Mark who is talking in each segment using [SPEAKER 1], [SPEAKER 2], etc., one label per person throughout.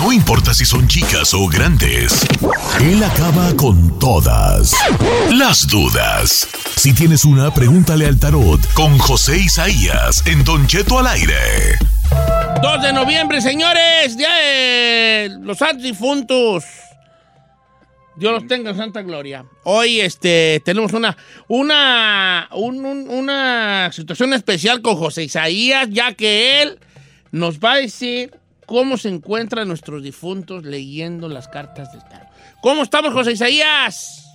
[SPEAKER 1] No importa si son chicas o grandes, él acaba con todas las dudas. Si tienes una, pregúntale al tarot con José Isaías en Don Cheto al aire.
[SPEAKER 2] 2 de noviembre, señores, Día de los santos difuntos. Dios los tenga en santa gloria. Hoy este, tenemos una, una, un- un- una situación especial con José Isaías, ya que él nos va a decir cómo se encuentran nuestros difuntos leyendo las cartas del tarot. ¿Cómo estamos, José Isaías?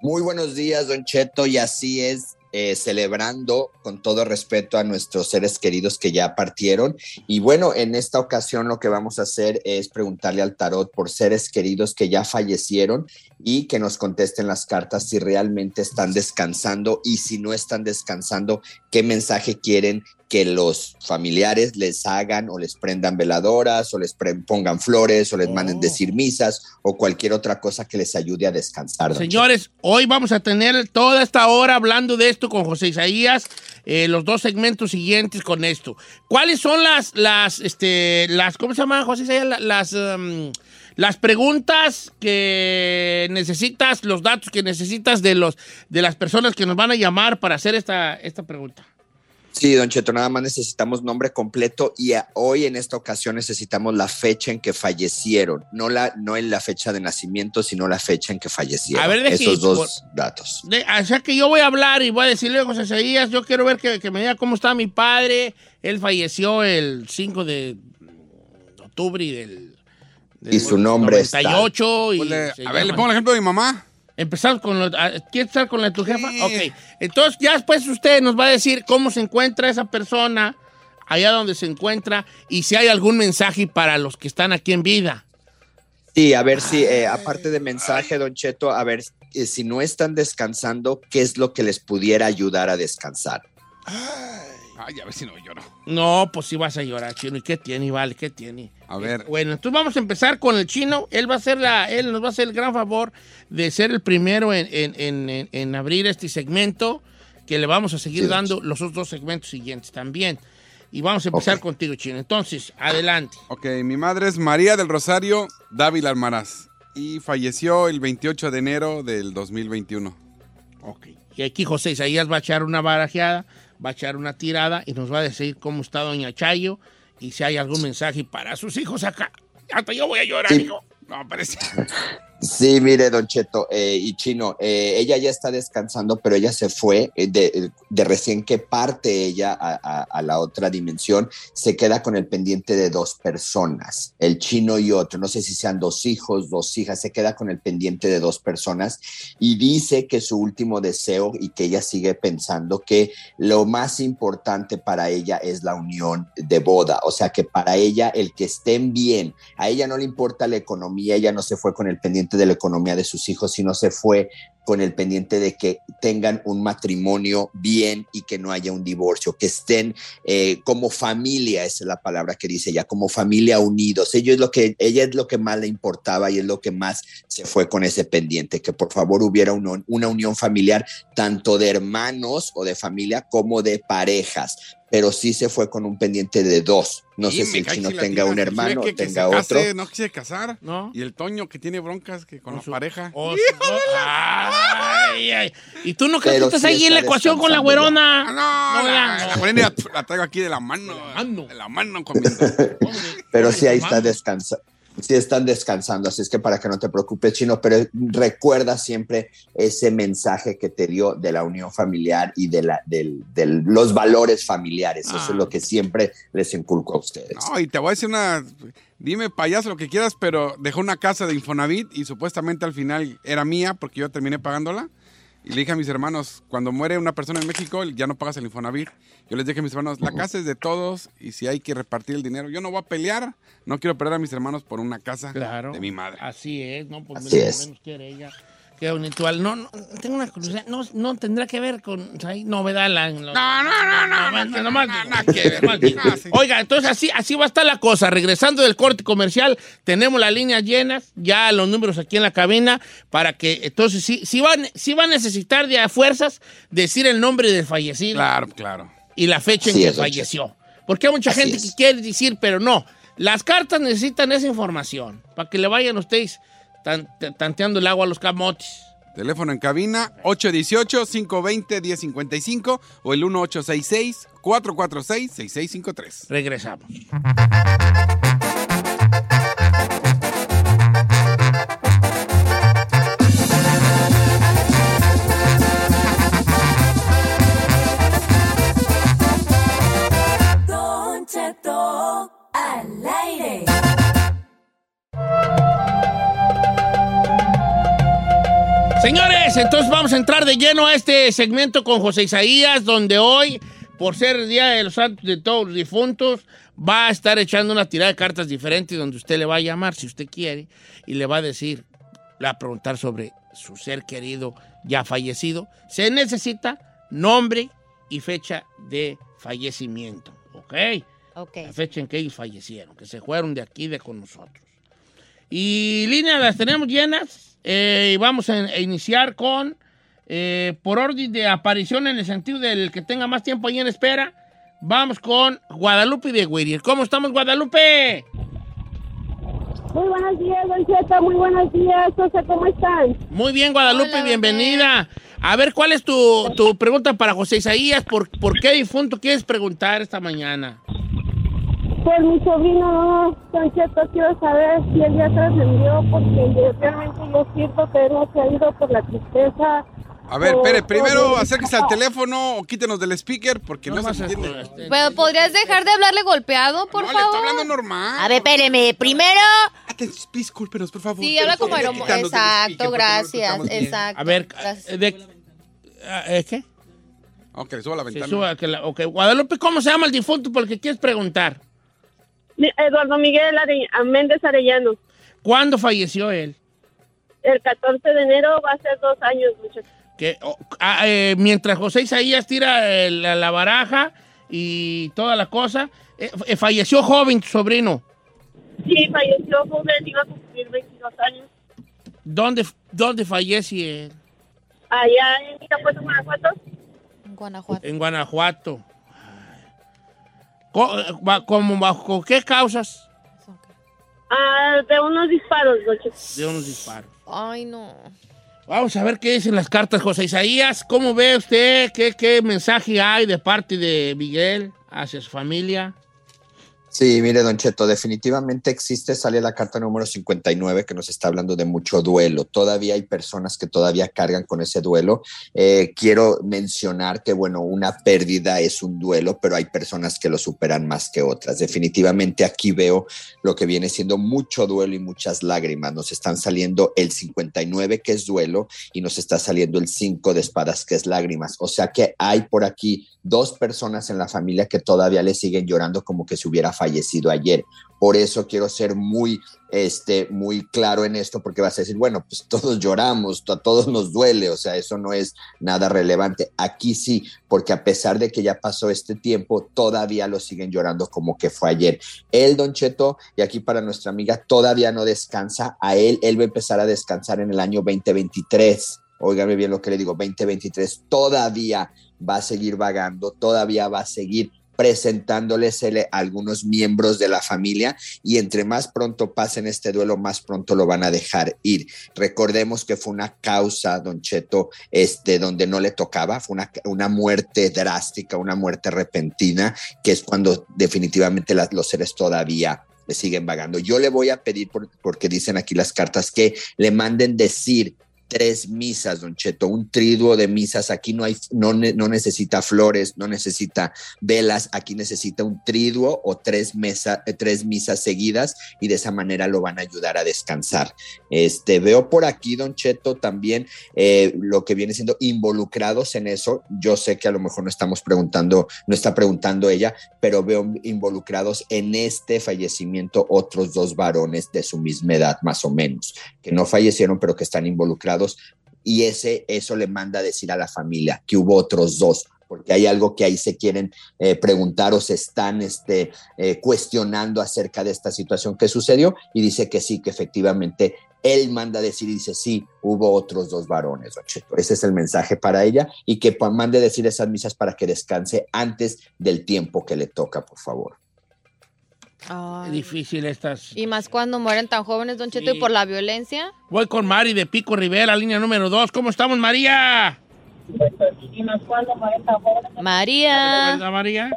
[SPEAKER 3] Muy buenos días, Don Cheto, y así es, eh, celebrando con todo respeto a nuestros seres queridos que ya partieron. Y bueno, en esta ocasión lo que vamos a hacer es preguntarle al tarot por seres queridos que ya fallecieron y que nos contesten las cartas si realmente están descansando y si no están descansando, qué mensaje quieren que los familiares les hagan o les prendan veladoras o les pongan flores o les manden
[SPEAKER 2] Oh.
[SPEAKER 3] decir misas o cualquier otra cosa que les ayude a descansar.
[SPEAKER 2] Señores, hoy vamos a tener toda esta hora hablando de esto con José Isaías, eh, los dos segmentos siguientes con esto. ¿Cuáles son las, las, este, las, ¿cómo se llama, José Isaías? La- Las, um, las preguntas que necesitas, los datos que necesitas de, los, de las personas que nos van a llamar para hacer esta, esta pregunta.
[SPEAKER 3] Sí, don Cheto, nada más necesitamos nombre completo y a- hoy en esta ocasión necesitamos la fecha en que fallecieron, no la no en la fecha de nacimiento, sino la fecha en que fallecieron.
[SPEAKER 2] A ver, deje-
[SPEAKER 3] Esos dos datos.
[SPEAKER 2] De- o sea que yo voy a hablar y voy a decirle a José Isaías, yo quiero ver que, que me diga cómo está mi padre. Él falleció el 5 de octubre y del... del
[SPEAKER 3] Y su nombre está.
[SPEAKER 2] 98 y
[SPEAKER 4] Pues a ver, le pongo el ejemplo de mi mamá.
[SPEAKER 2] Empezamos con lo... ah, ¿Quieres estar con la de tu
[SPEAKER 4] Sí.
[SPEAKER 2] jefa? Ok. Entonces ya después usted nos va a decir cómo se encuentra esa persona, allá donde se encuentra, y si hay algún mensaje para los que están aquí en vida.
[SPEAKER 3] Sí, a ver si, eh, aparte de mensaje, don Cheto, a ver eh, si no están descansando, ¿qué es lo que les pudiera ayudar a descansar?
[SPEAKER 4] Ay, a ver si no lloro.
[SPEAKER 2] No, pues sí vas a llorar, chino. ¿Y qué tiene, vale? ¿Qué tiene?
[SPEAKER 4] A ver.
[SPEAKER 2] Bueno, entonces vamos a empezar con el chino. Él va a ser la, él nos va a hacer el gran favor de ser el primero en, en- en- en- abrir este segmento, que le vamos a seguir
[SPEAKER 3] Sí,
[SPEAKER 2] dando los otros dos segmentos siguientes también. Y vamos a empezar contigo, chino. Entonces, adelante.
[SPEAKER 4] Ok, mi madre es María del Rosario Dávila Almaraz y falleció el 28 de enero del 2021.
[SPEAKER 2] Ok. Y aquí José Isaías va a echar una barajeada, va a echar una tirada y nos va a decir cómo está Doña Chayo y si hay algún mensaje para sus hijos acá. Hasta yo voy a llorar,
[SPEAKER 3] Sí.
[SPEAKER 2] hijo.
[SPEAKER 4] No, parece.
[SPEAKER 3] Sí, mire, don Cheto eh, y Chino, eh, ella ya está descansando, pero ella se fue eh, de, recién que parte ella a- a la otra dimensión, se queda con el pendiente de dos personas, el Chino y otro, no sé si sean dos hijos, dos hijas, se queda con el pendiente de dos personas y dice que su último deseo y que ella sigue pensando que lo más importante para ella es la unión de boda, o sea que para ella el que estén bien, a ella no le importa la economía, ella no se fue con el pendiente de la economía de sus hijos, sino se fue con el pendiente de que tengan un matrimonio bien y que no haya un divorcio, que estén eh, como familia, esa es la palabra que dice ella, como familia unidos. Es lo que ella es lo que más le importaba y es lo que más se fue con ese pendiente, que por favor hubiera una unión familiar tanto de hermanos o de familia como de parejas. Pero sí se fue con un pendiente de dos. No
[SPEAKER 4] Sí,
[SPEAKER 3] sé si el chino
[SPEAKER 4] si
[SPEAKER 3] tenga
[SPEAKER 4] tira,
[SPEAKER 3] un hermano
[SPEAKER 4] que- que
[SPEAKER 3] tenga
[SPEAKER 4] se
[SPEAKER 3] otro.
[SPEAKER 4] case, no quise casar.
[SPEAKER 2] ¿No?
[SPEAKER 4] Y el Toño que tiene broncas que con,
[SPEAKER 2] Con
[SPEAKER 4] la
[SPEAKER 2] su-
[SPEAKER 4] pareja.
[SPEAKER 2] Oh, no. Ay, ay. ¿Y tú no crees
[SPEAKER 3] Pero
[SPEAKER 2] que estás
[SPEAKER 3] sí
[SPEAKER 2] ahí en la ecuación con la güerona?
[SPEAKER 4] Ah, no,
[SPEAKER 2] No,
[SPEAKER 4] la,
[SPEAKER 2] la-
[SPEAKER 4] la morena la, la traigo aquí de la mano.
[SPEAKER 2] De la mano.
[SPEAKER 4] De la mano comiendo.
[SPEAKER 3] Pero sí ahí está descansando. Sí están descansando, así es que para que no te preocupes, Chino, pero recuerda siempre ese mensaje que te dio de la unión familiar y de, la, del- del- los valores familiares. Eso
[SPEAKER 2] Ah.
[SPEAKER 3] es lo que siempre les inculco a ustedes.
[SPEAKER 4] No, y te voy a decir una. Dime, payaso, lo que quieras, pero dejó una casa de Infonavit y supuestamente al final era mía porque yo terminé pagándola. Y le dije a mis hermanos, cuando muere una persona en México, ya no pagas el Infonavit. Yo les dije a mis hermanos, la casa es de todos y si hay que repartir el dinero, yo no voy a pelear. No quiero perder a mis hermanos por una casa
[SPEAKER 2] Claro.
[SPEAKER 4] de mi madre.
[SPEAKER 2] Así es, ¿no? Pues
[SPEAKER 3] Así
[SPEAKER 2] menos,
[SPEAKER 3] es.
[SPEAKER 2] menos quiere ella. Qué bonito. No, no, tengo una curiosidad. No, no tendrá que ver con o sea, hay novedad. La, no,
[SPEAKER 4] no, no, no, no, no, no, sí.
[SPEAKER 2] Oiga, entonces así, así va a estar la cosa. Regresando del corte comercial, tenemos las líneas llenas, ya los números aquí en la cabina, para que entonces sí, sí, va, sí va a necesitar de fuerzas decir el nombre del fallecido
[SPEAKER 4] Claro, claro.
[SPEAKER 2] y la fecha en que falleció. Porque hay mucha
[SPEAKER 3] Así
[SPEAKER 2] gente
[SPEAKER 3] es.
[SPEAKER 2] que quiere decir, pero no. Las cartas necesitan esa información para que le vayan ustedes tan- tanteando el agua a los camotes.
[SPEAKER 4] Teléfono en cabina 818-520-1055 o el 1866-446-6653.
[SPEAKER 2] Regresamos. Señores, entonces vamos a entrar de lleno a este segmento con José Isaías, donde hoy, por ser el Día de los Santos de todos los difuntos, va a estar echando una tirada de cartas diferentes donde usted le va a llamar, si usted quiere, y le va a decir, le va a preguntar sobre su ser querido ya fallecido. Se necesita nombre y fecha de fallecimiento, ¿ok? La fecha en que ellos fallecieron, que se fueron de aquí de con nosotros. Y líneas las tenemos llenas eh, y vamos a, a iniciar con, eh, por orden de aparición en el sentido del que tenga más tiempo ahí en espera, vamos con Guadalupe de Whittier. ¿Cómo estamos, Guadalupe?
[SPEAKER 5] Muy buenos días, Don Cheto. Muy buenos días, José. ¿Cómo están?
[SPEAKER 2] Muy bien, Guadalupe,
[SPEAKER 6] Hola,
[SPEAKER 2] bienvenida. A ver, ¿cuál es tu, tu pregunta para José Isaías? ¿Por, ¿Por qué difunto quieres preguntar esta mañana?
[SPEAKER 5] Por mi sobrino, Don Cheto, quiero saber si él ya trascendió, porque yo realmente yo siento que él no se ha ido por la tristeza.
[SPEAKER 4] A ver, espere, primero acérquese al teléfono o quítenos del speaker porque no,
[SPEAKER 2] No
[SPEAKER 4] se entiende.
[SPEAKER 2] este,
[SPEAKER 6] Pero, ¿podrías dejar de hablarle golpeado, por
[SPEAKER 4] no, le
[SPEAKER 6] favor?
[SPEAKER 4] estoy hablando normal.
[SPEAKER 6] A ver, espéreme. Primero.
[SPEAKER 4] Discúlpenos, por favor.
[SPEAKER 6] Sí, habla como aeromo- Exacto,
[SPEAKER 4] porque no
[SPEAKER 6] gracias.
[SPEAKER 4] bien.
[SPEAKER 6] Exacto.
[SPEAKER 2] A ver,
[SPEAKER 6] Gracias.
[SPEAKER 2] de- ah, ¿eh, ¿qué?
[SPEAKER 4] Ok, le subo la ventana.
[SPEAKER 2] suba, que la- ok. Guadalupe, ¿cómo se llama el difunto por el que quieres preguntar?
[SPEAKER 5] Eduardo Miguel Are- Méndez Arellano.
[SPEAKER 2] ¿Cuándo falleció él?
[SPEAKER 5] El 14 de enero va a ser dos años, Cheto.
[SPEAKER 2] Que, oh, ah, eh, mientras José Isaías tira eh, la, la baraja y toda la cosa, eh, eh, falleció joven tu sobrino.
[SPEAKER 5] Sí, falleció joven, iba a cumplir 22 años.
[SPEAKER 2] ¿Dónde, dónde fallece él?
[SPEAKER 5] Allá en Guanajuato.
[SPEAKER 6] En Guanajuato.
[SPEAKER 2] En Guanajuato. Co- eh, ba- ¿Cómo, ¿Bajo qué causas?
[SPEAKER 5] Ah, de unos disparos.
[SPEAKER 2] De unos disparos.
[SPEAKER 6] Ay, no.
[SPEAKER 2] Vamos a ver qué dicen las cartas, José Isaías. ¿Cómo ve usted? ¿Qué, qué mensaje hay de parte de Miguel hacia su familia?
[SPEAKER 3] Sí, mire, Don Cheto, definitivamente existe, sale la carta número 59 que nos está hablando de mucho duelo. Todavía hay personas que todavía cargan con ese duelo. Eh, quiero mencionar que, bueno, una pérdida es un duelo, pero hay personas que lo superan más que otras. Definitivamente aquí veo lo que viene siendo mucho duelo y muchas lágrimas. Nos están saliendo el 59 que es duelo y nos está saliendo el 5 de espadas que es lágrimas. O sea que hay por aquí dos personas en la familia que todavía le siguen llorando como que se hubiera fallecido ayer. Por eso quiero ser muy, este, muy claro en esto, porque vas a decir, bueno, pues todos lloramos, a todos nos duele, o sea, eso no es nada relevante. Aquí sí, porque a pesar de que ya pasó este tiempo, todavía lo siguen llorando como que fue ayer. Él, Don Cheto, y aquí para nuestra amiga, todavía no descansa. A él, él va a empezar a descansar en el año 2023. Óigame bien lo que le digo, 2023 todavía va a seguir vagando, todavía va a seguir presentándoles a algunos miembros de la familia y entre más pronto pasen este duelo, más pronto lo van a dejar ir. Recordemos que fue una causa, don Cheto, este, donde no le tocaba, fue una, una muerte drástica, una muerte repentina, que es cuando definitivamente los seres todavía le siguen vagando. Yo le voy a pedir, por- porque dicen aquí las cartas, que le manden decir tres misas, don Cheto, un triduo de misas. Aquí no hay, no, no necesita flores, no necesita velas, aquí necesita un triduo o tres, mesa, eh, tres misas seguidas y de esa manera lo van a ayudar a descansar. Este, veo por aquí, don Cheto, también eh, lo que viene siendo involucrados en eso. Yo sé que a lo mejor no estamos preguntando, no está preguntando ella, pero veo involucrados en este fallecimiento otros dos varones de su misma edad, más o menos, que no fallecieron, pero que están involucrados. Y ese, eso le manda a decir a la familia que hubo otros dos, porque hay algo que ahí se quieren eh, preguntar o se están este, eh, cuestionando acerca de esta situación que sucedió y dice que sí, que efectivamente él manda a decir y dice, sí, hubo otros dos varones. Ese es el mensaje para ella y que mande decir esas misas para que descanse antes del tiempo que le toca, por favor.
[SPEAKER 6] Ay.
[SPEAKER 2] Difícil estas.
[SPEAKER 6] Y más cuando mueren tan jóvenes, Don Cheto,
[SPEAKER 2] Sí.
[SPEAKER 6] y por la violencia.
[SPEAKER 2] Voy con Mari de Pico Rivera, línea número dos. ¿Cómo estamos, María?
[SPEAKER 6] María.
[SPEAKER 2] ¿Verdad, María?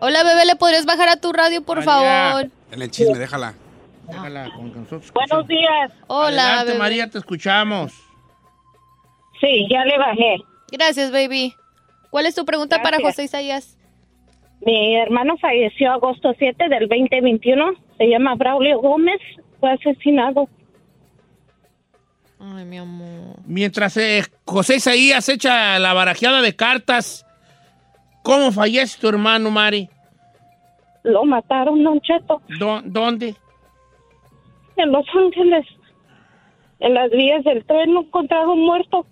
[SPEAKER 6] Hola, bebé, ¿le podrías bajar a tu radio, por
[SPEAKER 2] María.
[SPEAKER 6] favor?
[SPEAKER 4] En el chisme, déjala.
[SPEAKER 2] Déjala con nosotros
[SPEAKER 5] Buenos días.
[SPEAKER 6] Hola,
[SPEAKER 2] Adelante,
[SPEAKER 6] bebé.
[SPEAKER 2] María, te escuchamos.
[SPEAKER 5] Sí, ya le bajé.
[SPEAKER 6] Gracias, baby. ¿Cuál es tu pregunta para. José Isaías?
[SPEAKER 5] Mi hermano falleció agosto 7 del 2021. Se llama Braulio Gómez. Fue asesinado.
[SPEAKER 6] Ay, mi amor.
[SPEAKER 2] Mientras eh, José Isaías echa la barajeada de cartas, ¿cómo fallece tu hermano, Mari?
[SPEAKER 5] Lo mataron, Don Cheto,
[SPEAKER 2] ¿Dó- ¿Dónde?
[SPEAKER 5] en Los Ángeles. En las vías del tren lo encontraron muerto.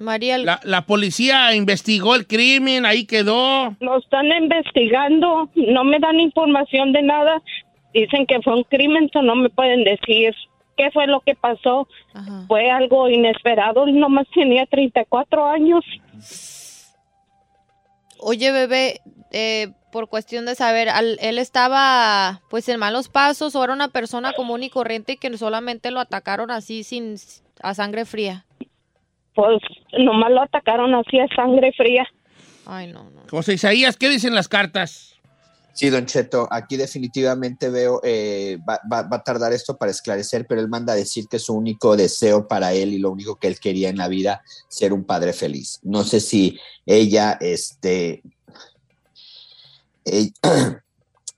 [SPEAKER 6] María, el-
[SPEAKER 2] La, la policía investigó el crimen, ahí quedó.
[SPEAKER 5] Lo están investigando. No me dan información de nada. Dicen que fue un crimen, so no me pueden decir qué fue lo que pasó.
[SPEAKER 6] Ajá.
[SPEAKER 5] Fue algo inesperado. Él nomás tenía 34 años.
[SPEAKER 6] Oye, bebé, eh, por cuestión de saber, al- él estaba pues en malos pasos o era una persona común y corriente y que solamente lo atacaron así sin a sangre fría.
[SPEAKER 5] Pues nomás lo atacaron así a sangre fría.
[SPEAKER 6] Ay, no, no.
[SPEAKER 2] José Isaías, ¿qué dicen las cartas?
[SPEAKER 3] Sí, don Cheto, aquí definitivamente veo, eh, va, va- va a tardar esto para esclarecer, pero él manda a decir que su único deseo para él y lo único que él quería en la vida, ser un padre feliz. No sé si ella, este, ella,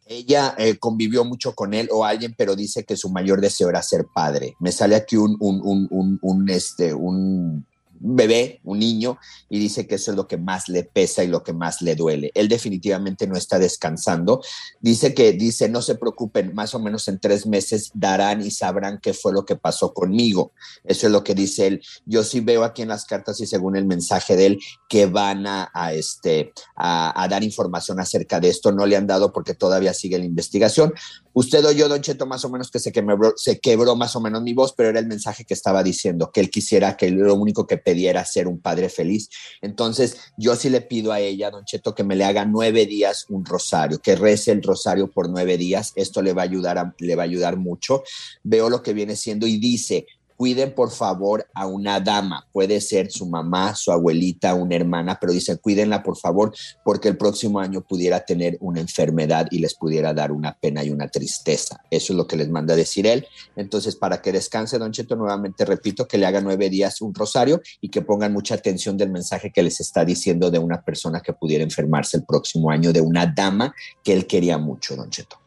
[SPEAKER 3] ella, eh, convivió mucho con él o alguien, pero dice que su mayor deseo era ser padre. Me sale aquí un, un, un, un, un, este, un bebé, un niño, y dice que eso es lo que más le pesa y lo que más le duele. Él definitivamente no está descansando. Dice que, dice, no se preocupen, más o menos en tres meses darán y sabrán qué fue lo que pasó conmigo. Eso es lo que dice él. Yo sí veo aquí en las cartas y según el mensaje de él que van a, este, a, a dar información acerca de esto. No le han dado porque todavía sigue la investigación. Usted oyó, Don Cheto, más o menos que se quebró, se quebró más o menos mi voz, pero era el mensaje que estaba diciendo, que él quisiera que lo único que pedía era ser un padre feliz. Entonces, yo sí le pido a ella, Don Cheto, que me le haga nueve días un rosario, que rece el rosario por nueve días. Esto le va a ayudar, a- le va a ayudar mucho. Veo lo que viene siendo y dice, cuiden por favor a una dama, puede ser su mamá, su abuelita, una hermana, pero dice, cuídenla por favor, porque el próximo año pudiera tener una enfermedad y les pudiera dar una pena y una tristeza. Eso es lo que les manda decir él. Entonces, para que descanse, Don Cheto, nuevamente repito, que le haga nueve días un rosario y que pongan mucha atención del mensaje que les está diciendo de una persona que pudiera enfermarse el próximo año, de una dama que él quería mucho, Don Cheto.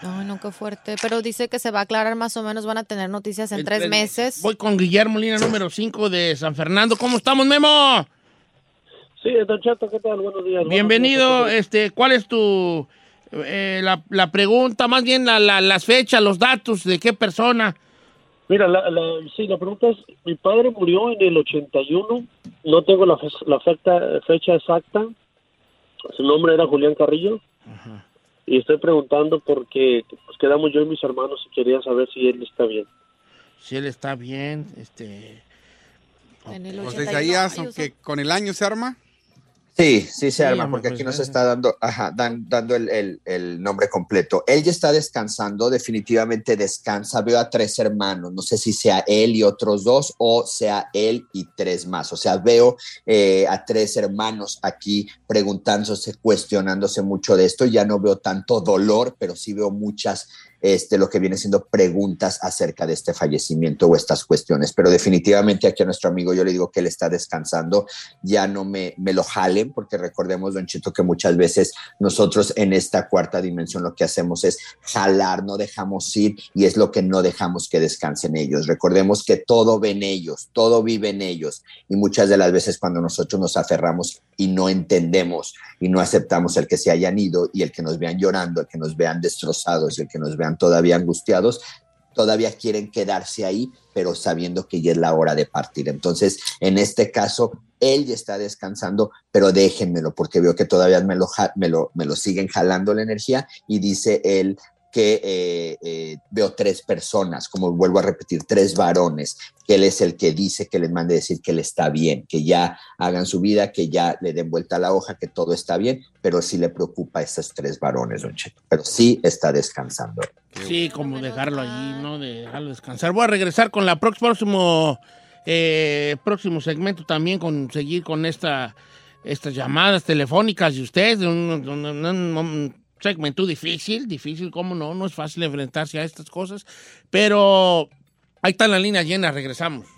[SPEAKER 6] Ay, no, qué fuerte. Pero dice que se va a aclarar más o menos, van a tener noticias en tres meses.
[SPEAKER 2] Voy con Guillermo, línea número 5 de San Fernando. ¿Cómo estamos, Memo?
[SPEAKER 7] Sí, Don Cheto, ¿qué tal? Buenos días.
[SPEAKER 2] Bienvenido.
[SPEAKER 7] Buenos días.
[SPEAKER 2] Este, ¿Cuál es tu eh, la, la pregunta, más bien la- la- las fechas, los datos de qué persona?
[SPEAKER 7] Mira, la, la- sí, la pregunta es, mi padre murió en el 81, no tengo la, fe- la fecha, fecha exacta, su nombre era Julián Carrillo, y estoy preguntando porque pues, quedamos yo y mis hermanos y quería saber si él está bien.
[SPEAKER 2] Si él está bien, este...
[SPEAKER 6] En el
[SPEAKER 4] José
[SPEAKER 6] 81.
[SPEAKER 4] Isaías,
[SPEAKER 6] Ay,
[SPEAKER 4] aunque con el año se arma.
[SPEAKER 3] Sí, sí se arma, porque
[SPEAKER 2] pues,
[SPEAKER 3] aquí nos
[SPEAKER 2] eh.
[SPEAKER 3] está dando, ajá, dan- dando el, el- el nombre completo. Él ya está descansando, definitivamente descansa. Veo a tres hermanos, no sé si sea él y otros dos o sea él y tres más. O sea, veo eh, a tres hermanos aquí preguntándose, cuestionándose mucho de esto. Ya no veo tanto dolor, pero sí veo muchas, este, lo que viene siendo preguntas acerca de este fallecimiento o estas cuestiones. Pero definitivamente aquí a nuestro amigo yo le digo que él está descansando ya no me, lo jalen, porque recordemos, Don Chito, que muchas veces nosotros en esta cuarta dimensión lo que hacemos es jalar, no dejamos ir y es lo que no dejamos que descansen ellos. Recordemos que todo ven ellos, todo vive en ellos y muchas de las veces cuando nosotros nos aferramos y no entendemos y no aceptamos el que se hayan ido y el que nos vean llorando, el que nos vean destrozados, el que nos vean todavía angustiados, todavía quieren quedarse ahí, pero sabiendo que ya es la hora de partir. Entonces, en este caso, él ya está descansando, pero déjenmelo, porque veo que todavía me lo, me lo, me lo siguen jalando la energía y dice él que eh, eh, veo tres personas, como vuelvo a repetir, tres varones, que él es el que dice que les mande decir que él está bien, que ya hagan su vida, que ya le den vuelta a la hoja, que todo está bien, pero sí le preocupa a esos tres varones, don Cheto, pero sí está descansando.
[SPEAKER 2] Sí, como dejarlo allí, ¿no? De dejarlo descansar. Voy a regresar con la próximo, eh, próximo segmento también, con seguir con esta, estas llamadas telefónicas de ustedes, de un, de un- un- un segmento difícil, difícil, ¿cómo no? No es fácil enfrentarse a estas cosas, pero ahí están las líneas llenas, regresamos.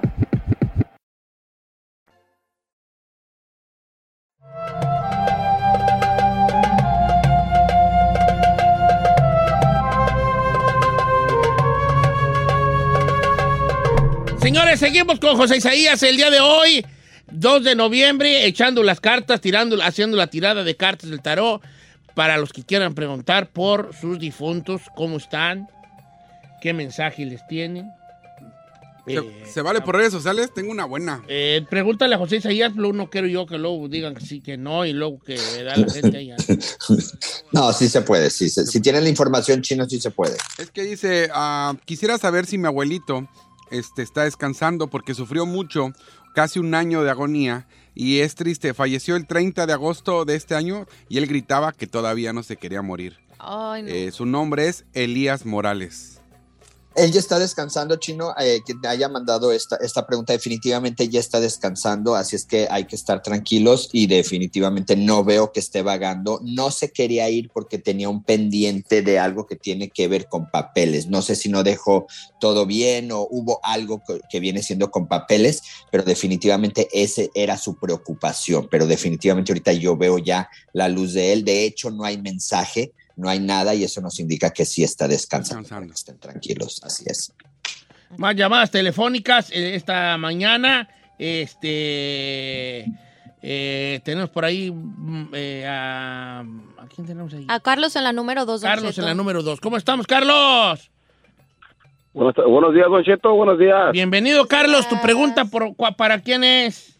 [SPEAKER 2] Señores, seguimos con José Isaías el día de hoy, 2 de noviembre, echando las cartas, tirando, haciendo la tirada de cartas del tarot para los que quieran preguntar por sus difuntos, cómo están, qué mensaje les tienen.
[SPEAKER 4] ¿Se,
[SPEAKER 2] Eh,
[SPEAKER 4] se vale por redes sociales? Tengo una buena.
[SPEAKER 2] eh, pregúntale a José Isaías, luego no quiero yo que luego digan que sí, que no, y luego que da la gente ahí.
[SPEAKER 3] No, sí se puede, sí, se- si tienen la información chino, sí se puede.
[SPEAKER 4] Es que dice, ah, quisiera saber si mi abuelito este, está descansando porque sufrió mucho, casi un año de agonía, y es triste. Falleció el 30 de agosto de este año y él gritaba que todavía no se quería morir.
[SPEAKER 6] Ay, no.
[SPEAKER 4] Eh, su nombre es Elías Morales.
[SPEAKER 3] Él ya está descansando, Chino, eh, que haya mandado esta, esta pregunta, definitivamente ya está descansando, así es que hay que estar tranquilos y definitivamente no veo que esté vagando. No se quería ir porque tenía un pendiente de algo que tiene que ver con papeles. No sé si no dejó todo bien o hubo algo que, que viene siendo con papeles, pero definitivamente ese era su preocupación. Pero definitivamente ahorita yo veo ya la luz de él. De hecho, no hay mensaje no hay nada y eso nos indica que sí está descansando. para Estén tranquilos, así es.
[SPEAKER 2] Más llamadas telefónicas eh, esta mañana. Este. eh, tenemos por ahí mm, eh, a. ¿A quién tenemos ahí?
[SPEAKER 6] A Carlos en la número 2.
[SPEAKER 2] Carlos en la número 2. ¿Cómo estamos, Carlos?
[SPEAKER 7] Buenos, buenos días, Don Cheto, buenos días.
[SPEAKER 2] Bienvenido, Carlos. Tu pregunta por, para quién es.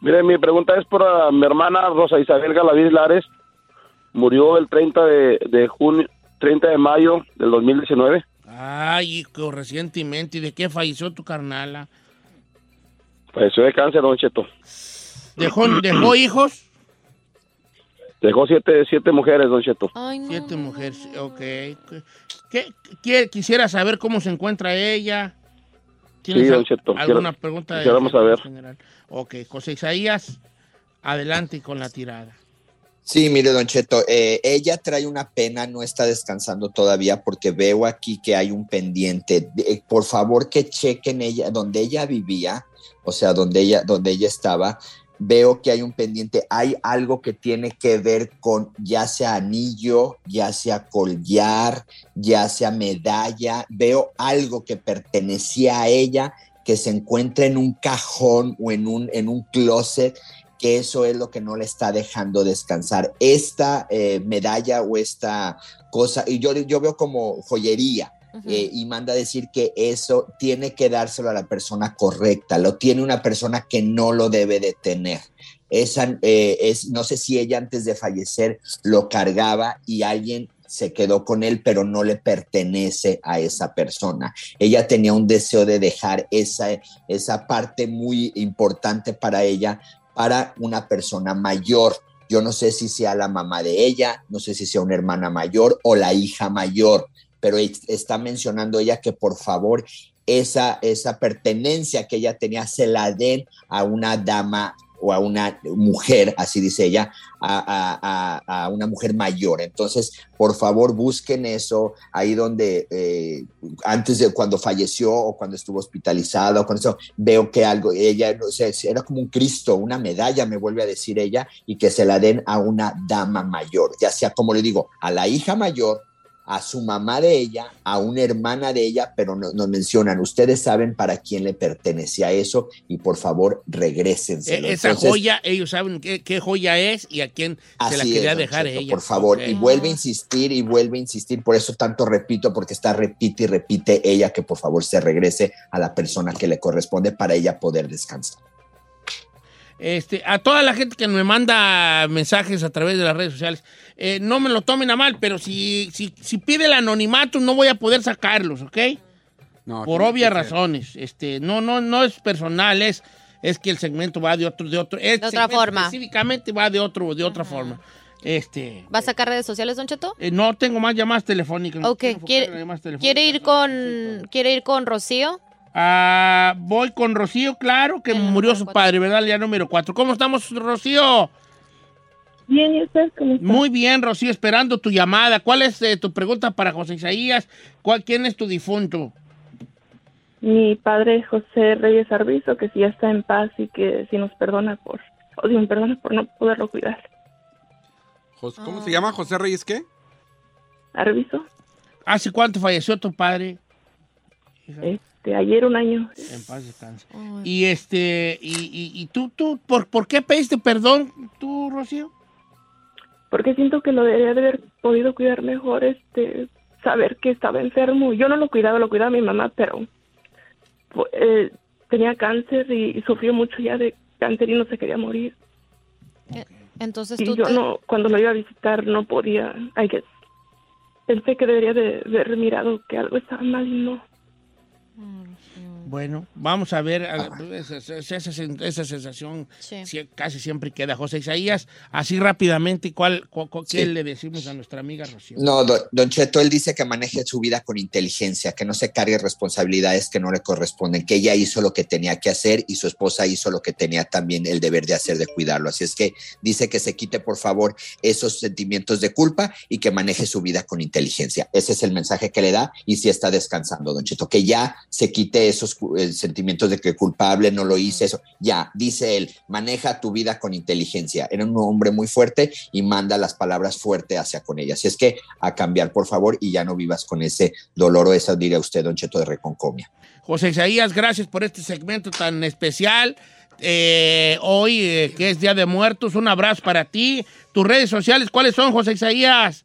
[SPEAKER 7] Mire, mi pregunta es por ah, mi hermana Rosa Isabel Galaviz Lares. Murió el 30 de, de junio, 30 de mayo del 2019.
[SPEAKER 2] Ay, hijo, recientemente. ¿Y de qué falleció tu carnala?
[SPEAKER 8] Falleció de cáncer, Don Cheto.
[SPEAKER 2] ¿Dejó, dejó hijos?
[SPEAKER 8] Dejó siete, siete mujeres, Don Cheto.
[SPEAKER 2] Siete mujeres, ok. ¿Qué, qué- quisiera saber cómo se encuentra ella? ¿Tienes
[SPEAKER 8] Sí, don Cheto,
[SPEAKER 2] ¿Alguna
[SPEAKER 8] quiero-
[SPEAKER 2] pregunta? de-
[SPEAKER 8] quisiéramos saber.
[SPEAKER 2] general? Ok, José Isaías, adelante con la tirada.
[SPEAKER 3] Sí, mire, Don Cheto, eh, ella trae una pena, no está descansando todavía porque veo aquí que hay un pendiente. Eh, por favor, que chequen ella, donde ella vivía, o sea, donde ella, donde ella estaba. Veo que hay un pendiente, hay algo que tiene que ver con ya sea anillo, ya sea collar, ya sea medalla. Veo algo que pertenecía a ella que se encuentra en un cajón o en un, en un closet que eso es lo que no le está dejando descansar. Esta eh, medalla o esta cosa, y yo, yo veo como joyería, eh, y manda a decir que eso tiene que dárselo a la persona correcta, lo tiene una persona que no lo debe de tener. Esa, eh, es, no sé si ella antes de fallecer lo cargaba y alguien se quedó con él, pero no le pertenece a esa persona. Ella tenía un deseo de dejar esa, esa parte muy importante para ella para una persona mayor. Yo no sé si sea la mamá de ella, no sé si sea una hermana mayor o la hija mayor, pero es- está mencionando ella que por favor esa, esa pertenencia que ella tenía se la den a una dama o a una mujer, así dice ella, a, a- a- una mujer mayor. Entonces, por favor, busquen eso ahí donde eh, antes de cuando falleció o cuando estuvo hospitalizada o con eso, veo que algo, ella, no sé, era como un Cristo, una medalla, me vuelve a decir ella, y que se la den a una dama mayor, ya sea, como le digo, a la hija mayor, a su mamá de ella, a una hermana de ella, pero no- nos mencionan, ustedes saben para quién le pertenecía eso y por favor regrésenselo.
[SPEAKER 2] E- esa
[SPEAKER 3] Entonces,
[SPEAKER 2] joya, ellos saben qué, qué joya es y a quién se la quería
[SPEAKER 3] es,
[SPEAKER 2] dejar
[SPEAKER 3] Cheto,
[SPEAKER 2] ella.
[SPEAKER 3] Por favor, y vuelve a insistir y vuelve a insistir, por eso tanto repito, porque está repite y repite ella que por favor se regrese a la persona que le corresponde para ella poder descansar.
[SPEAKER 2] Este, a toda la gente que me manda mensajes a través de las redes sociales, eh, no me lo tomen a mal, pero si, si, si pide el anonimato no voy a poder sacarlos, ¿ok?
[SPEAKER 4] No,
[SPEAKER 2] Por obvias razones. Este, no, no, no es personal, es, es que el segmento va de otro, de otro. este
[SPEAKER 6] De otra
[SPEAKER 2] segmento
[SPEAKER 6] forma.
[SPEAKER 2] Específicamente va de otro, de otra forma. Este,
[SPEAKER 6] ¿Va a sacar redes sociales, Don Cheto?
[SPEAKER 2] eh, no tengo más llamadas telefónicas.
[SPEAKER 6] Ok, ¿quiere,
[SPEAKER 2] llamadas telefónicas.
[SPEAKER 6] ¿quiere ir con quiere ir con Rocío?
[SPEAKER 2] Ah, voy con Rocío, claro, que murió su padre, ¿verdad? Ya número cuatro. ¿Cómo estamos, Rocío?
[SPEAKER 5] Bien, ¿y usted cómo está?
[SPEAKER 2] Muy bien, Rocío, esperando tu llamada. ¿Cuál es eh, tu pregunta para José Isaías? ¿Cuál, ¿Quién es tu difunto?
[SPEAKER 5] Mi padre José Reyes Arbizo, que si ya está en paz y que si nos perdona por, o si me perdona por no poderlo cuidar.
[SPEAKER 4] ¿Cómo se llama? ¿José Reyes qué?
[SPEAKER 5] Arbizo,
[SPEAKER 2] ¿Hace cuánto falleció tu padre?
[SPEAKER 5] este, ayer un año.
[SPEAKER 2] En paz descanse. Y este, y, y- y tú, tú, ¿por, ¿por qué pediste perdón tú, Rocío?
[SPEAKER 5] Porque siento que lo debería de haber podido cuidar mejor, este, saber que estaba enfermo. Yo no lo cuidaba, lo cuidaba mi mamá, pero fu- eh, tenía cáncer y, y sufrió mucho ya de cáncer y no se quería morir.
[SPEAKER 6] Entonces
[SPEAKER 5] Y
[SPEAKER 6] tú
[SPEAKER 5] yo
[SPEAKER 6] te-
[SPEAKER 5] no, cuando lo iba a visitar no podía, I guess. Pensé que debería de de haber mirado que algo estaba mal y no.
[SPEAKER 2] Bueno, vamos a ver, a- esa, esa- esa sen- esa sensación
[SPEAKER 6] Sí.
[SPEAKER 2] casi siempre queda. José Isaías, así rápidamente, ¿cuál, cu- cu- ¿qué
[SPEAKER 3] Sí.
[SPEAKER 2] le decimos a nuestra amiga Rocío?
[SPEAKER 3] No, don, don Cheto, él dice que maneje su vida con inteligencia, que no se cargue responsabilidades que no le corresponden, que ella hizo lo que tenía que hacer y su esposa hizo lo que tenía también el deber de hacer, de cuidarlo. Así es que dice que se quite, por favor, esos sentimientos de culpa y que maneje su vida con inteligencia. Ese es el mensaje que le da y si está descansando, don Cheto, que ya se quite esos cu- eh, sentimientos de que culpable no lo hice, eso. Ya, dice él, maneja tu vida con inteligencia. Era un hombre muy fuerte y manda las palabras fuertes hacia con ella. Así es que a cambiar, por favor, y ya no vivas con ese dolor o esa, diría usted, don Cheto de Reconcomia.
[SPEAKER 2] José Isaías, gracias por este segmento tan especial. Eh, hoy, eh, que es Día de Muertos, un abrazo para ti. Tus redes sociales, ¿cuáles son, José Isaías?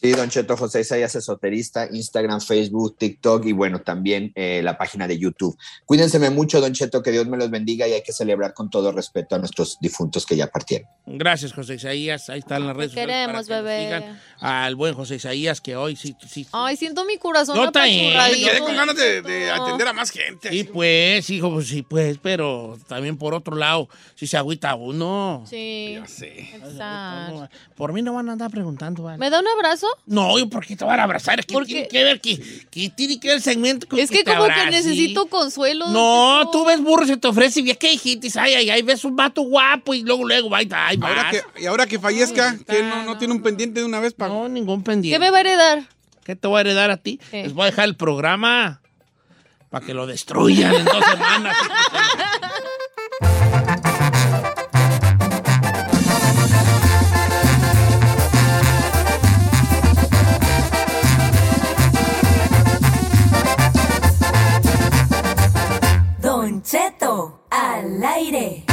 [SPEAKER 3] Sí, Don Cheto José Isaías Esoterista, Instagram, Facebook, TikTok y bueno, también eh, la página de YouTube. Cuídense mucho, Don Cheto, que Dios me los bendiga y hay que celebrar con todo respeto a nuestros difuntos que ya partieron.
[SPEAKER 2] Gracias, José Isaías. Ahí están las redes
[SPEAKER 6] queremos,
[SPEAKER 2] para que nos
[SPEAKER 6] bebé.
[SPEAKER 2] Al buen José Isaías, que hoy sí, sí.
[SPEAKER 6] Ay, siento mi corazón
[SPEAKER 2] Yo también. Me quedé con ganas
[SPEAKER 4] de, de atender a más gente.
[SPEAKER 2] Sí, pues, hijo, pues sí, pues, pero también por otro lado, si se agüita uno.
[SPEAKER 6] Sí.
[SPEAKER 4] Ya sé.
[SPEAKER 6] Exacto.
[SPEAKER 2] Por mí no van a andar preguntando, ¿vale?
[SPEAKER 6] ¿Me da un abrazo?
[SPEAKER 2] No, yo, ¿por qué te van a abrazar? ¿Qué tiene que ver? ¿Qué, qué tiene que ver el segmento con
[SPEAKER 6] Es que
[SPEAKER 2] te
[SPEAKER 6] como que necesito consuelo.
[SPEAKER 2] No, tú ves burro, se te ofrece, y ¿qué dijiste? Ay, ay, ay, ves un vato guapo y luego, luego, ay, ay,
[SPEAKER 4] Ahora
[SPEAKER 2] vas.
[SPEAKER 4] que, y ahora que fallezca, que no, no tiene un pendiente de una vez para.
[SPEAKER 2] No, ningún pendiente.
[SPEAKER 6] ¿Qué me va a heredar?
[SPEAKER 2] ¿Qué te voy a heredar a ti?
[SPEAKER 6] ¿Qué?
[SPEAKER 2] Les voy a dejar el programa para que lo destruyan en dos semanas.
[SPEAKER 9] Don Cheto al aire.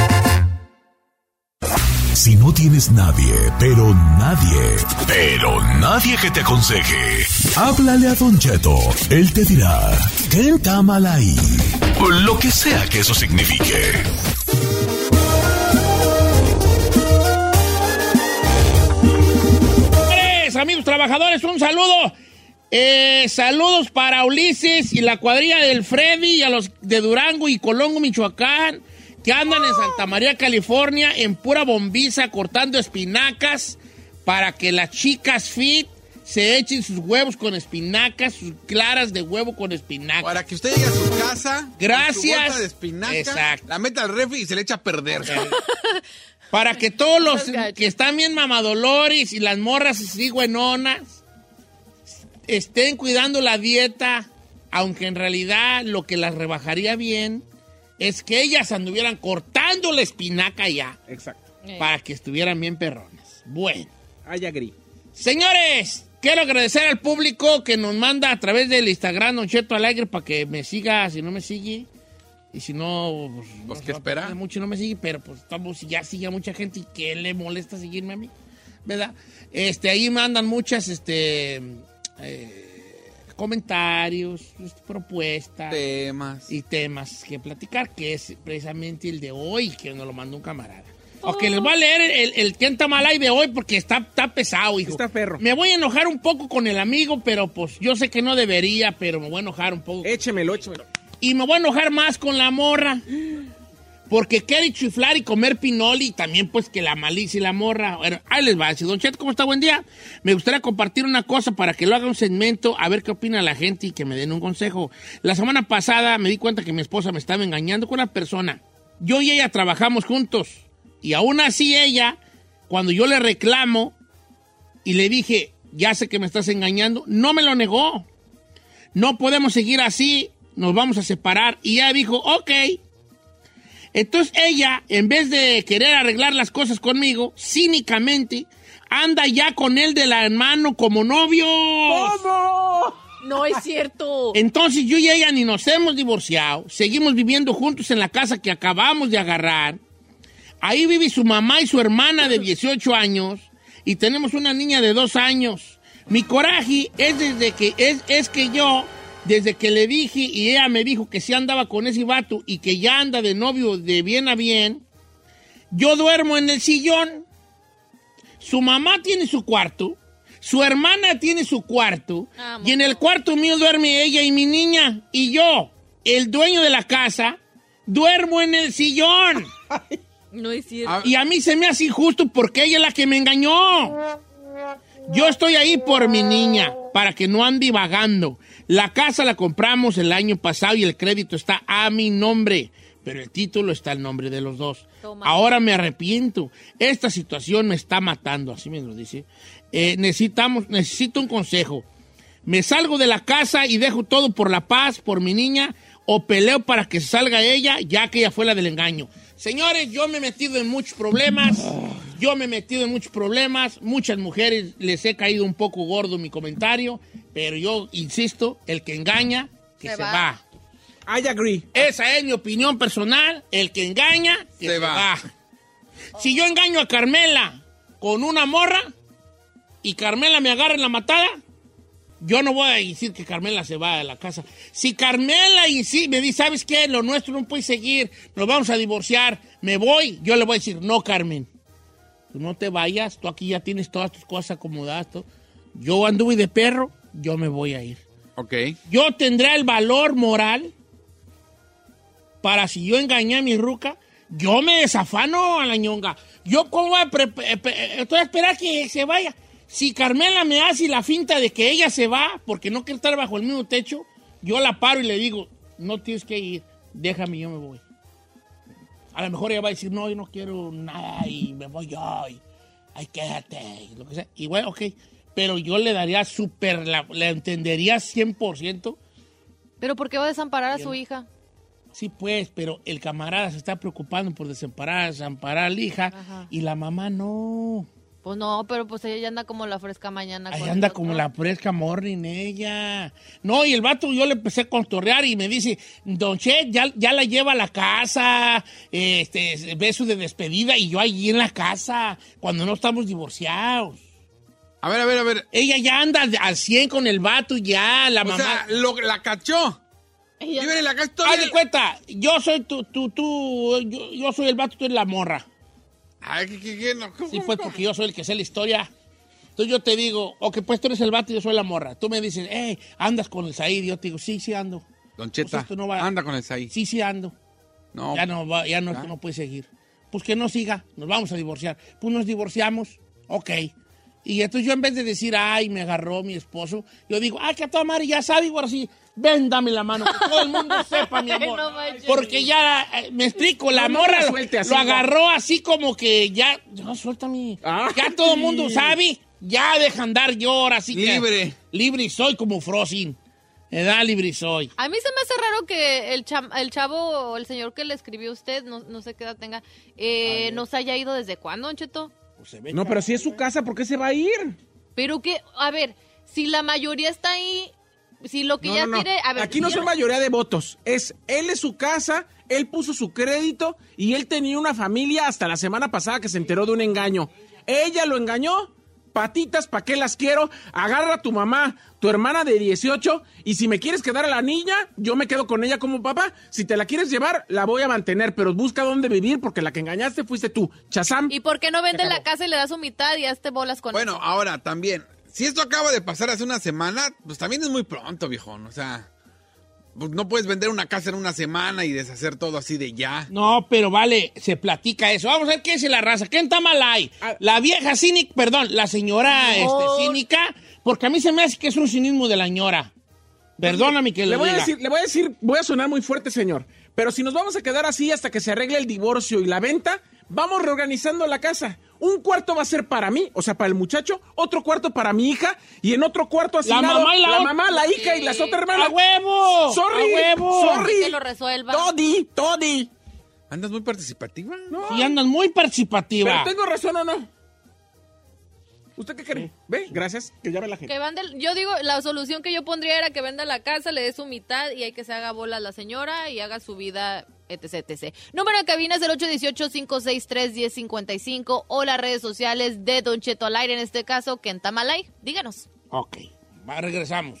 [SPEAKER 1] Si no tienes nadie, pero nadie, pero nadie que te aconseje, háblale a Don Cheto. Él te dirá, ¿qué está mal ahí? Lo que sea que eso signifique.
[SPEAKER 2] Amigos trabajadores, un saludo. Eh, saludos para Ulises y la cuadrilla del Freddy y a los de Durango y Colongo, Michoacán, que andan en Santa María, California, en pura bombiza cortando espinacas para que las chicas fit se echen sus huevos con espinacas, sus claras de huevo con espinacas.
[SPEAKER 4] Para que usted llegue a su casa. con su
[SPEAKER 2] Gracias.
[SPEAKER 4] bolsa de espinaca,
[SPEAKER 2] Exacto.
[SPEAKER 4] La meta al refri y se le echa a perder.
[SPEAKER 2] Para que todos los que están bien mamadolores y las morras así buenonas estén cuidando la dieta, aunque en realidad lo que las rebajaría bien es que ellas anduvieran cortando la espinaca ya.
[SPEAKER 10] Exacto.
[SPEAKER 2] Para que estuvieran bien perrones. Bueno.
[SPEAKER 10] Ay, agri.
[SPEAKER 2] Señores, quiero agradecer al público que nos manda a través del Instagram Don Cheto Alegre para que me siga, si no me sigue. Y si no, pues,
[SPEAKER 4] Pues,
[SPEAKER 2] no
[SPEAKER 4] ¿qué espera?
[SPEAKER 2] Mucho no me sigue, pero pues estamos, ya sigue a mucha gente y que le molesta seguirme a mí, ¿verdad? Este, ahí mandan muchas, este, eh, comentarios, este, propuestas.
[SPEAKER 4] Temas.
[SPEAKER 2] Y temas que platicar, que es precisamente el de hoy, que nos lo mandó un camarada. Ok, les voy a leer el, el que está mal ahí de hoy porque está, está pesado, hijo.
[SPEAKER 10] Está perro.
[SPEAKER 2] Me voy a enojar un poco con el amigo, pero pues yo sé que no debería, pero me voy a enojar un poco.
[SPEAKER 10] Échemelo, échemelo.
[SPEAKER 2] Y me voy a enojar más con la morra. Porque quiere chiflar y comer pinoli también pues que la malicia y la morra. Bueno, ahí les va. Dice, Don Chet, ¿cómo está? Buen día. Me gustaría compartir una cosa para que lo haga un segmento, a ver qué opina la gente y que me den un consejo. La semana pasada me di cuenta que mi esposa me estaba engañando con una persona. Yo y ella trabajamos juntos. Y aún así ella, cuando yo le reclamo y le dije, ya sé que me estás engañando, no me lo negó. No podemos seguir así, nos vamos a separar. Y ella dijo, ok. Entonces ella, en vez de querer arreglar las cosas conmigo, cínicamente, anda ya con él de la mano como novio.
[SPEAKER 10] ¿Cómo?
[SPEAKER 6] No es cierto.
[SPEAKER 2] Entonces yo y ella ni nos hemos divorciado, seguimos viviendo juntos en la casa que acabamos de agarrar. Ahí vive su mamá y su hermana de 18 años y tenemos una niña de 2 años. Mi coraje es desde que es, es que yo desde que le dije y ella me dijo que sí andaba con ese vato y que ya anda de novio de bien a bien, yo duermo en el sillón. Su mamá tiene su cuarto, su hermana tiene su cuarto y en el cuarto mío duerme ella y mi niña y yo, el dueño de la casa, duermo en el sillón.
[SPEAKER 6] No es cierto.
[SPEAKER 2] Y a mí se me hace injusto porque ella es la que me engañó. Yo estoy ahí por mi niña, para que no ande vagando. La casa la compramos el año pasado y el crédito está a mi nombre, pero el título está al nombre de los dos. Ahora me arrepiento. Esta situación me está matando, así me lo dice. Eh, necesitamos, necesito un consejo. ¿Me salgo de la casa y dejo todo por la paz, por mi niña, o peleo para que salga ella, ya que ella fue la del engaño? Señores, yo me he metido en muchos problemas. Yo me he metido en muchos problemas. Muchas mujeres les he caído un poco gordo mi comentario, pero yo insisto, el que engaña, que se,
[SPEAKER 10] Se
[SPEAKER 2] va.
[SPEAKER 10] va. I agree.
[SPEAKER 2] Esa es mi opinión personal. El que engaña, que se, va. Si yo engaño a Carmela con una morra, y Carmela me agarra en la matada, yo no voy a decir que Carmela se va de la casa. Si Carmela y sí me dice, ¿sabes qué? Lo nuestro no puede seguir, nos vamos a divorciar, me voy, yo le voy a decir, no, Carmen, tú no te vayas, tú aquí ya tienes todas tus cosas acomodadas. todo. Yo anduve de perro, yo me voy a ir.
[SPEAKER 4] Ok.
[SPEAKER 2] Yo tendré el valor moral para si yo engañé a mi ruca, yo me desafano a la ñonga. Yo cómo voy a pe- pe- estoy a esperar que se vaya. Si Carmela me hace la finta de que ella se va porque no quiere estar bajo el mismo techo, yo la paro y le digo, no tienes que ir, déjame, yo me voy. A lo mejor ella va a decir, no, yo no quiero nada y me voy yo y ay, quédate, y lo que sea. Y bueno, ok, pero yo le daría súper, la- le entendería 100%.
[SPEAKER 6] ¿Pero por qué va a desamparar a su hija?
[SPEAKER 2] Sí, pues, pero el camarada se está preocupando por desamparar, desamparar a la hija
[SPEAKER 6] Ajá.
[SPEAKER 2] y la mamá no.
[SPEAKER 6] Pues no, pero pues ella ya anda como la fresca mañana.
[SPEAKER 2] Ahí anda como la fresca morning ella. No, y el vato yo le empecé a contorrear y me dice, Don Che, ya, ya la lleva a la casa, este, beso de despedida y yo allí en la casa, cuando no estamos divorciados.
[SPEAKER 4] A ver, a ver, a ver.
[SPEAKER 2] Ella ya anda al 100 con el vato ya, la
[SPEAKER 4] O
[SPEAKER 2] mamá.
[SPEAKER 4] sea, lo- la cachó. Vive en la casa
[SPEAKER 2] Haz de cuenta, yo soy tú, tú, tú, yo, yo soy el vato, tú eres la morra.
[SPEAKER 4] Ay, ¿qué, qué, qué? No, ¿cómo,
[SPEAKER 2] Sí, pues porque yo soy el que sé la historia. Entonces yo te digo, ok, pues tú eres el vato y yo soy la morra. Tú me dices, hey, andas con el Said. Yo te digo, sí, sí ando.
[SPEAKER 4] Don Cheta,
[SPEAKER 2] Pues esto no va-
[SPEAKER 4] anda con el Saí.
[SPEAKER 2] Sí, sí ando.
[SPEAKER 4] No.
[SPEAKER 2] Ya no, va, ya no, esto no puede seguir. Pues que no siga, nos vamos a divorciar. Pues nos divorciamos, ok. Y entonces yo en vez de decir, ay, me agarró mi esposo, yo digo, ay, que a toda madre ya sabe, ahora sí, ven, dame la mano, que todo el mundo sepa, mi amor.
[SPEAKER 6] No.
[SPEAKER 2] Porque ya, eh, me explico, la
[SPEAKER 10] No,
[SPEAKER 2] morra lo,
[SPEAKER 10] así,
[SPEAKER 2] agarró así como que ya, no, suéltame.
[SPEAKER 10] Ah,
[SPEAKER 2] ya todo el
[SPEAKER 10] sí.
[SPEAKER 2] mundo sabe, ya deja andar yo ahora, así que.
[SPEAKER 4] Libre.
[SPEAKER 2] Libre soy como Frozen. Edad libre soy.
[SPEAKER 6] A mí se me hace raro que el, cham- el chavo o el señor que le escribió a usted, no, no sé qué edad tenga, eh, no se haya ido desde cuándo, Don Cheto.
[SPEAKER 10] No, pero si es su casa, ¿por qué se va a ir?
[SPEAKER 6] Pero que, a ver, si la mayoría está ahí, si lo que
[SPEAKER 10] No,
[SPEAKER 6] ya
[SPEAKER 10] no, no.
[SPEAKER 6] tiene... A ver,
[SPEAKER 10] Aquí no son mayoría de votos. Es él es su casa, él puso su crédito y él tenía una familia hasta la semana pasada que se enteró de un engaño. Ella lo engañó. Patitas, ¿para qué las quiero? Agarra a tu mamá, tu hermana de 18, y si me quieres quedar a la niña, yo me quedo con ella como papá. Si te la quieres llevar, la voy a mantener, pero busca dónde vivir porque la que engañaste fuiste tú, Chazam.
[SPEAKER 6] ¿Y por qué no vende la casa y le da su mitad y hazte bolas con
[SPEAKER 4] Bueno, ahora también, si esto acaba de pasar hace una semana, pues también es muy pronto, viejón. O sea, pues no puedes vender una casa en una semana y deshacer todo así de ya.
[SPEAKER 2] No, pero vale, se platica eso. Vamos a ver qué es la raza. ¿Quién está mal ahí? La vieja cínica, perdón, la señora este, cínica, porque a mí se me hace que es un cinismo de la ñora. Perdóname que
[SPEAKER 10] le
[SPEAKER 2] lo
[SPEAKER 10] voy
[SPEAKER 2] diga.
[SPEAKER 10] a decir, le voy a decir, voy a sonar muy fuerte, señor. Pero si nos vamos a quedar así hasta que se arregle el divorcio y la venta, vamos reorganizando la casa. Un cuarto va a ser para mí, o sea, para el muchacho, otro cuarto para mi hija, y en otro cuarto asignado
[SPEAKER 2] mamá y la
[SPEAKER 10] la mamá, la hija y las otras hermanas.
[SPEAKER 2] ¡A huevo!
[SPEAKER 10] ¡Sorry!
[SPEAKER 2] ¡A huevo!
[SPEAKER 10] ¡Sorry!
[SPEAKER 6] que lo resuelva.
[SPEAKER 10] ¡Todi! ¡Todi!
[SPEAKER 4] ¿Andas muy participativa?
[SPEAKER 10] No.
[SPEAKER 2] Sí, andan muy participativa.
[SPEAKER 10] ¿Pero tengo razón o no? ¿Usted qué cree? ¿Ve? Gracias, que llame la gente.
[SPEAKER 6] Que vende, yo digo, la solución que yo pondría era que venda la casa, le dé su mitad y hay que se haga bola la señora y haga su vida, etc, etc. Número de cabina es el 818-563-1055 o las redes sociales de Don Cheto al aire, en este caso, Kentamalay. Díganos.
[SPEAKER 2] Ok, va, regresamos.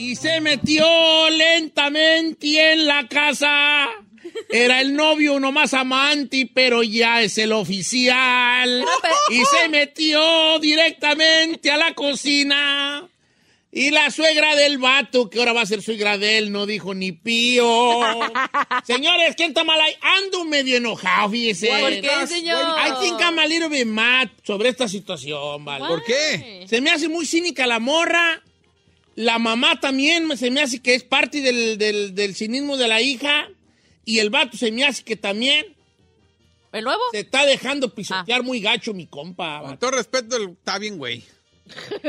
[SPEAKER 2] Y se metió lentamente en la casa. Era el novio nomás amante, pero ya es el oficial. Y se metió directamente a la cocina. Y la suegra del vato, que ahora va a ser suegra de él, no dijo ni pío. Señores, ¿quién está mal ahí? Ando medio enojado, fíjese.
[SPEAKER 6] ¿Por qué, señor?
[SPEAKER 2] I think I'm a little bit mad sobre esta situación, ¿vale?
[SPEAKER 4] ¿Por qué?
[SPEAKER 2] Se me hace muy cínica la morra. La mamá también se me hace que es parte del, del, del cinismo de la hija. Y el vato se me hace que también
[SPEAKER 6] ¿El nuevo?
[SPEAKER 2] se está dejando pisotear muy gacho mi compa.
[SPEAKER 4] Con todo respeto, está bien, güey.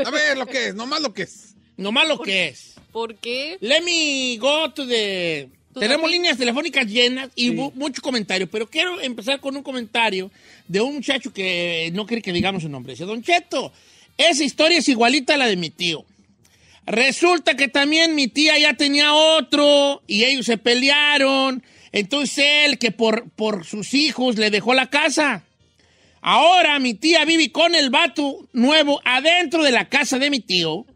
[SPEAKER 4] A ver lo que es, nomás lo que es.
[SPEAKER 2] Nomás lo que es.
[SPEAKER 6] ¿Por qué?
[SPEAKER 2] Let me go to the... Tenemos líneas telefónicas llenas y mu- mucho comentario, pero quiero empezar con un comentario de un muchacho que no quiere que digamos su nombre. Dice, Don Cheto, esa historia es igualita a la de mi tío. Resulta que también mi tía ya tenía otro y ellos se pelearon. Entonces él, que por, por sus hijos le dejó la casa. Ahora mi tía vive con el vato nuevo adentro de la casa de mi tío.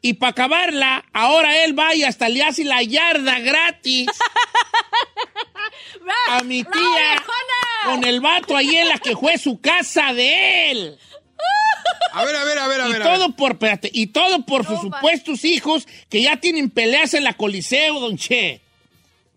[SPEAKER 2] Y para acabarla, ahora él va y hasta le hace la yarda gratis a mi tía con el vato ahí en la que fue su casa de él.
[SPEAKER 4] A ver, a ver, a ver, a
[SPEAKER 2] y
[SPEAKER 4] ver. a
[SPEAKER 2] todo
[SPEAKER 4] ver.
[SPEAKER 2] por, espérate, y todo por sus supuestos hijos que ya tienen peleas en la Coliseo, don Che.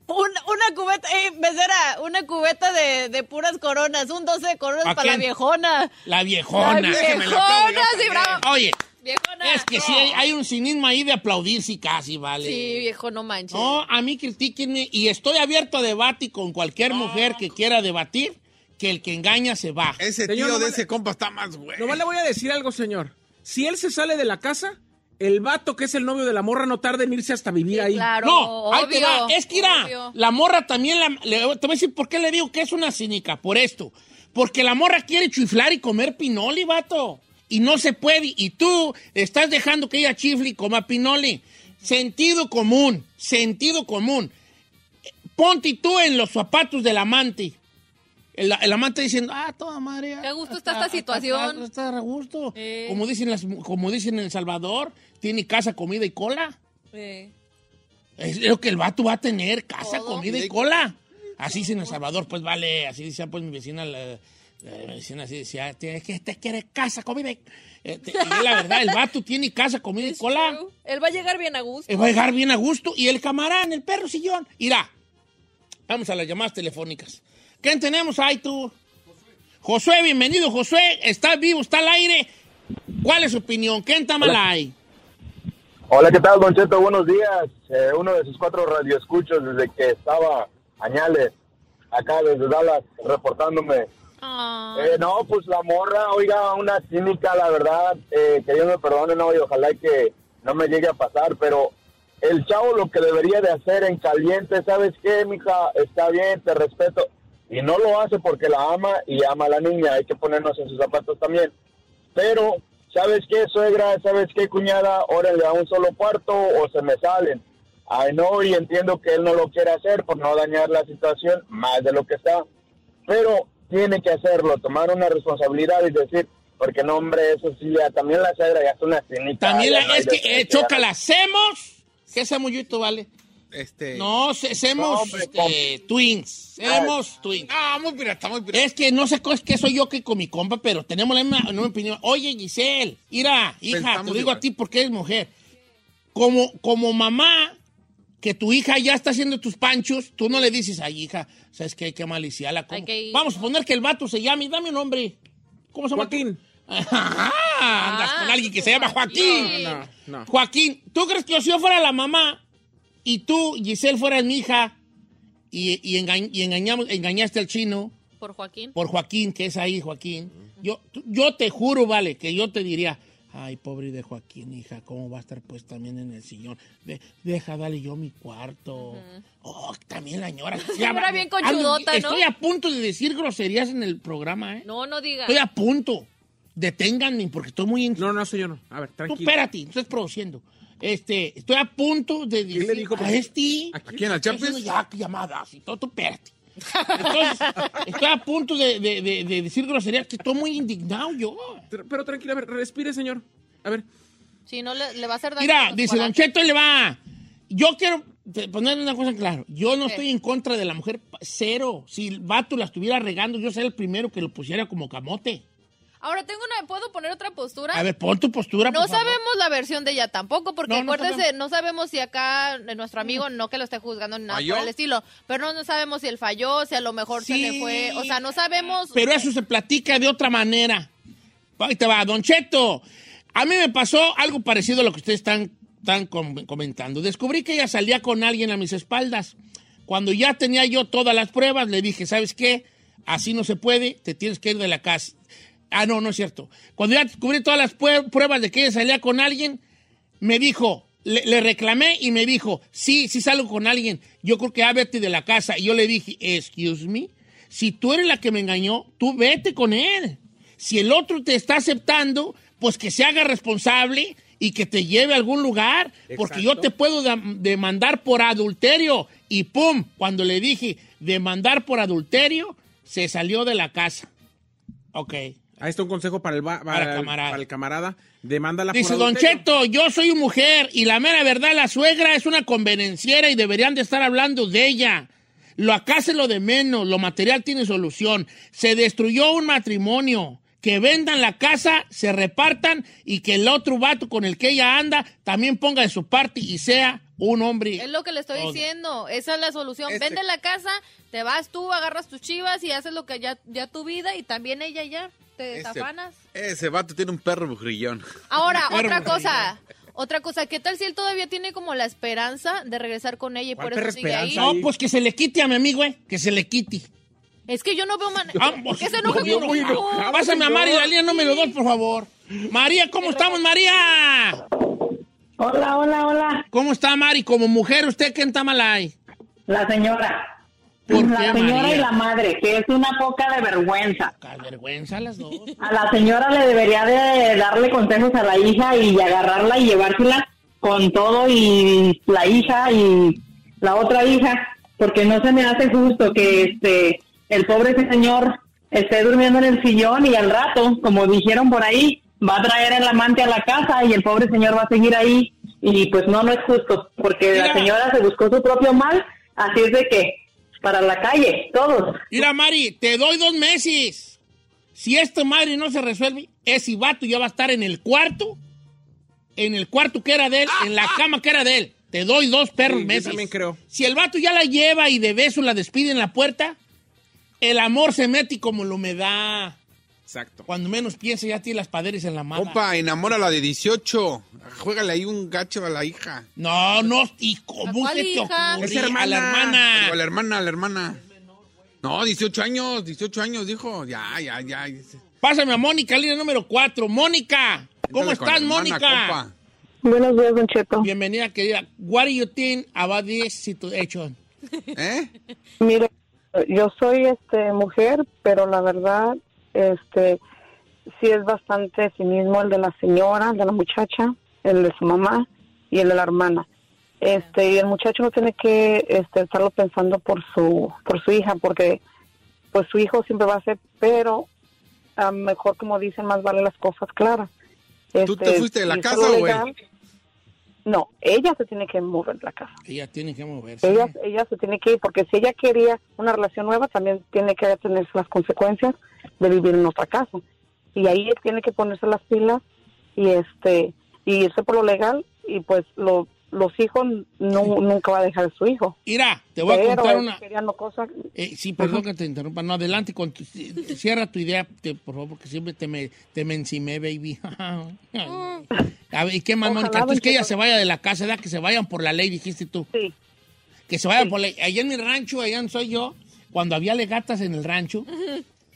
[SPEAKER 6] Una, una cubeta, eh, mesera, una cubeta de, de puras coronas, un 12 de coronas
[SPEAKER 2] ¿Pa'
[SPEAKER 6] para la viejona.
[SPEAKER 2] La viejona.
[SPEAKER 6] La
[SPEAKER 2] yo
[SPEAKER 6] viejona, sí, bravo.
[SPEAKER 2] Oye,
[SPEAKER 6] Viejona.
[SPEAKER 2] es que sí hay, hay un cinismo ahí de aplaudir, sí, casi, vale.
[SPEAKER 6] Sí, viejo, no manches.
[SPEAKER 2] No, a mí critíquenme y estoy abierto a debate con cualquier mujer que quiera debatir, que el que engaña se va.
[SPEAKER 4] Ese
[SPEAKER 10] Señor,
[SPEAKER 4] tío
[SPEAKER 10] no
[SPEAKER 4] de
[SPEAKER 10] me-
[SPEAKER 4] ese compa está más, güey.
[SPEAKER 10] Nomás le voy a decir algo, señor. Si él se sale de la casa, el vato que es el novio de la morra no tarda en irse hasta vivir ahí.
[SPEAKER 6] Claro,
[SPEAKER 2] No, ahí te va. Es que irá,
[SPEAKER 6] obvio.
[SPEAKER 2] la morra también, la, le, te voy a decir por qué le digo que es una cínica, por esto. Porque la morra quiere chiflar y comer pinoli, vato. Y no se puede. Y tú estás dejando que ella chifle y coma pinoli. Sentido común, sentido común. Ponte tú en los zapatos del amante. El, el amante diciendo, ah, toda madre.
[SPEAKER 6] Qué a gusto está esta situación.
[SPEAKER 2] Está, a gusto.
[SPEAKER 6] Eh.
[SPEAKER 2] Como, dicen las, como dicen en El Salvador, tiene casa, comida y cola.
[SPEAKER 6] Eh.
[SPEAKER 2] Es lo que el vato va a tener, casa,
[SPEAKER 6] Todo.
[SPEAKER 2] comida y cola. Así dice en El Salvador, pues vale, así decía pues mi vecina, la, la vecina así decía, "Te- que te quiere casa, comida y... te- y la verdad, el vato tiene casa, comida y cola.
[SPEAKER 6] True. Él va a llegar bien a gusto.
[SPEAKER 2] Eh, va a llegar bien a gusto. Y el camarán, el perro sillón. Irá. Vamos a las llamadas telefónicas. ¿Quién tenemos ahí tú? Josué, bienvenido, Josué. Está vivo, está al aire. ¿Cuál es su opinión? ¿Quién está mal ahí?
[SPEAKER 11] Hola, ¿qué tal, Don Cheto? Buenos días. Eh, uno de sus cuatro radioescuchos desde que estaba Añales, acá desde Dallas, reportándome. Eh, no, pues la morra, oiga, una cínica, la verdad, eh, que Dios me perdone, no, y ojalá que no me llegue a pasar, pero el chavo lo que debería de hacer en caliente, ¿sabes qué, mija? Está bien, te respeto. Y no lo hace porque la ama y ama a la niña, hay que ponernos en sus zapatos también. Pero, ¿sabes qué, suegra? ¿Sabes qué, cuñada? Órale a un solo cuarto o se me salen. Ay, no, y entiendo que él no lo quiere hacer por no dañar la situación más de lo que está. Pero tiene que hacerlo, tomar una responsabilidad y decir, porque no, hombre, eso sí, ya, también la suegra ya es una cinita.
[SPEAKER 2] También la- es que, eh, ¿hacemos? ¿Qué hacemos, Yuito, vale?
[SPEAKER 4] Este.
[SPEAKER 2] No, se- hacemos
[SPEAKER 4] Hombre,
[SPEAKER 2] este, twins. Hacemos twins.
[SPEAKER 4] Ah, muy pirata, muy pirata.
[SPEAKER 2] Es que no sé es que soy yo que con mi compa, pero tenemos la misma, misma opinión. Oye, Giselle, mira, hija,
[SPEAKER 4] Pensamos
[SPEAKER 2] te digo
[SPEAKER 4] igual.
[SPEAKER 2] a ti porque eres mujer. Como, como mamá, que tu hija ya está haciendo tus panchos, tú no le dices, ay, hija, ¿sabes qué? Qué malicia la
[SPEAKER 6] Hay que ir.
[SPEAKER 2] Vamos a poner que el vato se llame, dame un nombre. ¿Cómo se llama?
[SPEAKER 10] Joaquín.
[SPEAKER 2] Ah, andas con alguien que se llama Joaquín.
[SPEAKER 10] No, no.
[SPEAKER 2] Joaquín, ¿tú crees que si yo fuera la mamá y tú, Giselle, fueras mi hija y, y, enga- y engañamos, engañaste al chino
[SPEAKER 6] Por Joaquín.
[SPEAKER 2] por Joaquín, que es ahí, Joaquín? yo, tú- yo te juro, vale, que yo te diría, ay, pobre de Joaquín, hija, ¿cómo va a estar pues también en el sillón? De- deja, dale yo mi cuarto. Oh, también la señora.
[SPEAKER 6] Señora bien conchudota, ¿no?
[SPEAKER 2] Estoy a punto de decir groserías en el programa, ¿eh?
[SPEAKER 6] No, no diga.
[SPEAKER 2] Estoy a punto. Deténganme porque estoy muy...
[SPEAKER 10] No, no, señor, no. A ver,
[SPEAKER 2] Tú
[SPEAKER 10] tranquilo.
[SPEAKER 2] espérate, estás produciendo. Este, estoy a punto de decir
[SPEAKER 10] le dijo?
[SPEAKER 2] a este...
[SPEAKER 4] ¿A quién,
[SPEAKER 2] haciendo ya llamadas y todo, tú espérate. Entonces, estoy a punto de, de- de- de decir grosería, que estoy muy indignado yo.
[SPEAKER 10] Pero, pero tranquila, a ver, respire, señor. A ver.
[SPEAKER 6] Si no, le, le va a hacer daño.
[SPEAKER 2] Mira,
[SPEAKER 6] a
[SPEAKER 2] dice Don. Cheto, le va. Yo quiero ponerle una cosa en claro. Yo no
[SPEAKER 6] ¿Qué?
[SPEAKER 2] estoy en contra de la mujer, cero. Si el vato la estuviera regando, yo sería el primero que lo pusiera como camote.
[SPEAKER 6] Ahora tengo una, ¿puedo poner otra postura?
[SPEAKER 2] A ver, pon tu postura,
[SPEAKER 6] No
[SPEAKER 2] por favor.
[SPEAKER 6] sabemos la versión de ella tampoco, porque
[SPEAKER 2] No, no
[SPEAKER 6] acuérdese,
[SPEAKER 2] sabemos.
[SPEAKER 6] no sabemos si acá eh, nuestro amigo, no que lo esté juzgando ni nada
[SPEAKER 2] ¿Falló?
[SPEAKER 6] por el estilo, pero no, no sabemos si él falló, si a lo mejor se le fue, o sea, no sabemos.
[SPEAKER 2] Pero eso se platica de otra manera. Ahí te va, Don Cheto. A mí me pasó algo parecido a lo que ustedes están, están com- comentando. Descubrí que ella salía con alguien a mis espaldas. Cuando ya tenía yo todas las pruebas, le dije, ¿sabes qué? Así no se puede, te tienes que ir de la casa. Ah, no, no es cierto. Cuando ya descubrí todas las pruebas de que ella salía con alguien, me dijo, le, le reclamé y me dijo, sí, sí salgo con alguien, yo creo que ah, vete de la casa. Y yo le dije, excuse me, si tú eres la que me engañó, tú vete con él. Si el otro te está aceptando, pues que se haga responsable y que te lleve a algún lugar, porque yo te puedo da- demandar por adulterio. Y pum, cuando le dije demandar por adulterio, se salió de la casa. Ok.
[SPEAKER 10] Ahí está un consejo para el, para,
[SPEAKER 2] Para el
[SPEAKER 10] para el camarada. Demándala
[SPEAKER 2] Dice
[SPEAKER 10] por
[SPEAKER 2] Don. Cheto, yo soy mujer y la mera verdad, la suegra es una convenenciera y deberían de estar hablando de ella. Lo acá se lo de menos, lo material tiene solución. Se destruyó un matrimonio. Que vendan la casa, se repartan y que el otro vato con el que ella anda también ponga de su parte y sea un hombre.
[SPEAKER 6] Es lo que le estoy
[SPEAKER 2] Todo.
[SPEAKER 6] diciendo, esa es la solución.
[SPEAKER 2] Este-
[SPEAKER 6] Vende la casa, te vas tú, agarras tus chivas y haces lo que ya, ya tu vida y también ella ya, te
[SPEAKER 4] Ese-
[SPEAKER 6] desafanas.
[SPEAKER 4] Ese vato tiene un perro bugrillón.
[SPEAKER 6] Ahora,
[SPEAKER 4] Perro
[SPEAKER 6] otra
[SPEAKER 4] bugrillón.
[SPEAKER 6] cosa. Otra cosa, ¿qué tal si él todavía tiene como la esperanza de regresar con ella y por eso sigue ahí?
[SPEAKER 2] No, pues que se le quite a mi amigo, eh, que se le quite.
[SPEAKER 6] Es que yo no veo man... ¿Por qué se enoja
[SPEAKER 2] Muy
[SPEAKER 6] conmigo?
[SPEAKER 2] enojado. Pásame a Mari la línea número dos, por favor. María, ¿cómo estamos, María?
[SPEAKER 12] Hola, hola, hola.
[SPEAKER 2] ¿Cómo está, Mari? Como mujer, ¿usted qué está mal ahí?
[SPEAKER 12] La señora.
[SPEAKER 2] ¿Por
[SPEAKER 12] la
[SPEAKER 2] qué,
[SPEAKER 12] señora
[SPEAKER 2] María?
[SPEAKER 12] y la madre, que es una poca de vergüenza.
[SPEAKER 2] vergüenza las dos.
[SPEAKER 12] A la señora le debería de darle consejos a la hija y agarrarla y llevársela con todo y la hija y la otra hija, porque no se me hace justo que este el pobre señor esté durmiendo en el sillón y al rato, como dijeron por ahí, va a traer el amante a la casa y el pobre señor va a seguir ahí y pues no, no es justo, porque la señora se buscó su propio mal, así es de que para la calle, todos.
[SPEAKER 2] Mira, Mari, te doy dos meses. Si esta madre no se resuelve, ese vato ya va a estar en el cuarto, en el cuarto que era de él, en la cama que era de él. Te doy dos perros
[SPEAKER 10] Sí, yo
[SPEAKER 2] meses.
[SPEAKER 10] también creo.
[SPEAKER 2] Si el vato ya la lleva y de beso la despide en la puerta, el amor se mete como la humedad.
[SPEAKER 10] Exacto.
[SPEAKER 2] Cuando menos piensa, ya tiene las paderes en la mano.
[SPEAKER 4] Compa, enamórala de 18. Juégale ahí un gacho a la hija.
[SPEAKER 2] No, no, ¿y cómo se te ocurre?
[SPEAKER 4] Es hermana.
[SPEAKER 2] A la hermana.
[SPEAKER 4] A la hermana, a la hermana. No, 18 años, 18 años, dijo. Ya, ya, ya.
[SPEAKER 2] Pásame a Mónica, línea número 4. Mónica, ¿cómo estás, Mónica?
[SPEAKER 12] Buenos días, Don Cheto.
[SPEAKER 2] Bienvenida, querida. What do you think about this situation?
[SPEAKER 4] ¿Eh?
[SPEAKER 13] Mire, yo soy este mujer, pero la verdad, este, sí es bastante cinismo el de la señora, el de la muchacha, el de su mamá y el de la hermana. Este, y el muchacho no tiene que este, estarlo pensando por su, por su hija, porque pues su hijo siempre va a ser, pero a mejor como dicen, más vale las cosas claras.
[SPEAKER 4] ¿Tú te
[SPEAKER 13] Este,
[SPEAKER 4] fuiste de la casa
[SPEAKER 13] legal- No, ella se tiene que mover de la casa.
[SPEAKER 2] Ella tiene que moverse.
[SPEAKER 13] Ella, ella se tiene que ir porque si ella quería una relación nueva también tiene que tener las consecuencias de vivir en otra casa y ahí tiene que ponerse las pilas y este y irse por lo legal y pues lo, los hijos no, nunca va a dejar a su hijo.
[SPEAKER 2] Mira, te voy a
[SPEAKER 13] Pero
[SPEAKER 2] contar
[SPEAKER 13] él
[SPEAKER 2] una.
[SPEAKER 13] cosas-
[SPEAKER 2] Eh, sí, perdón que te interrumpa. No, adelante. Con tu- cierra tu idea, te- por favor, porque siempre te me, te me encimé, baby. A ver, ¿y qué más, Mónica? Entonces
[SPEAKER 13] don
[SPEAKER 2] que ella se vaya de la casa, ¿verdad? Que se vayan por la ley, dijiste tú.
[SPEAKER 13] Sí.
[SPEAKER 2] Que se vayan por la ley. Allá en mi rancho, allá soy yo, cuando había legatas en el rancho,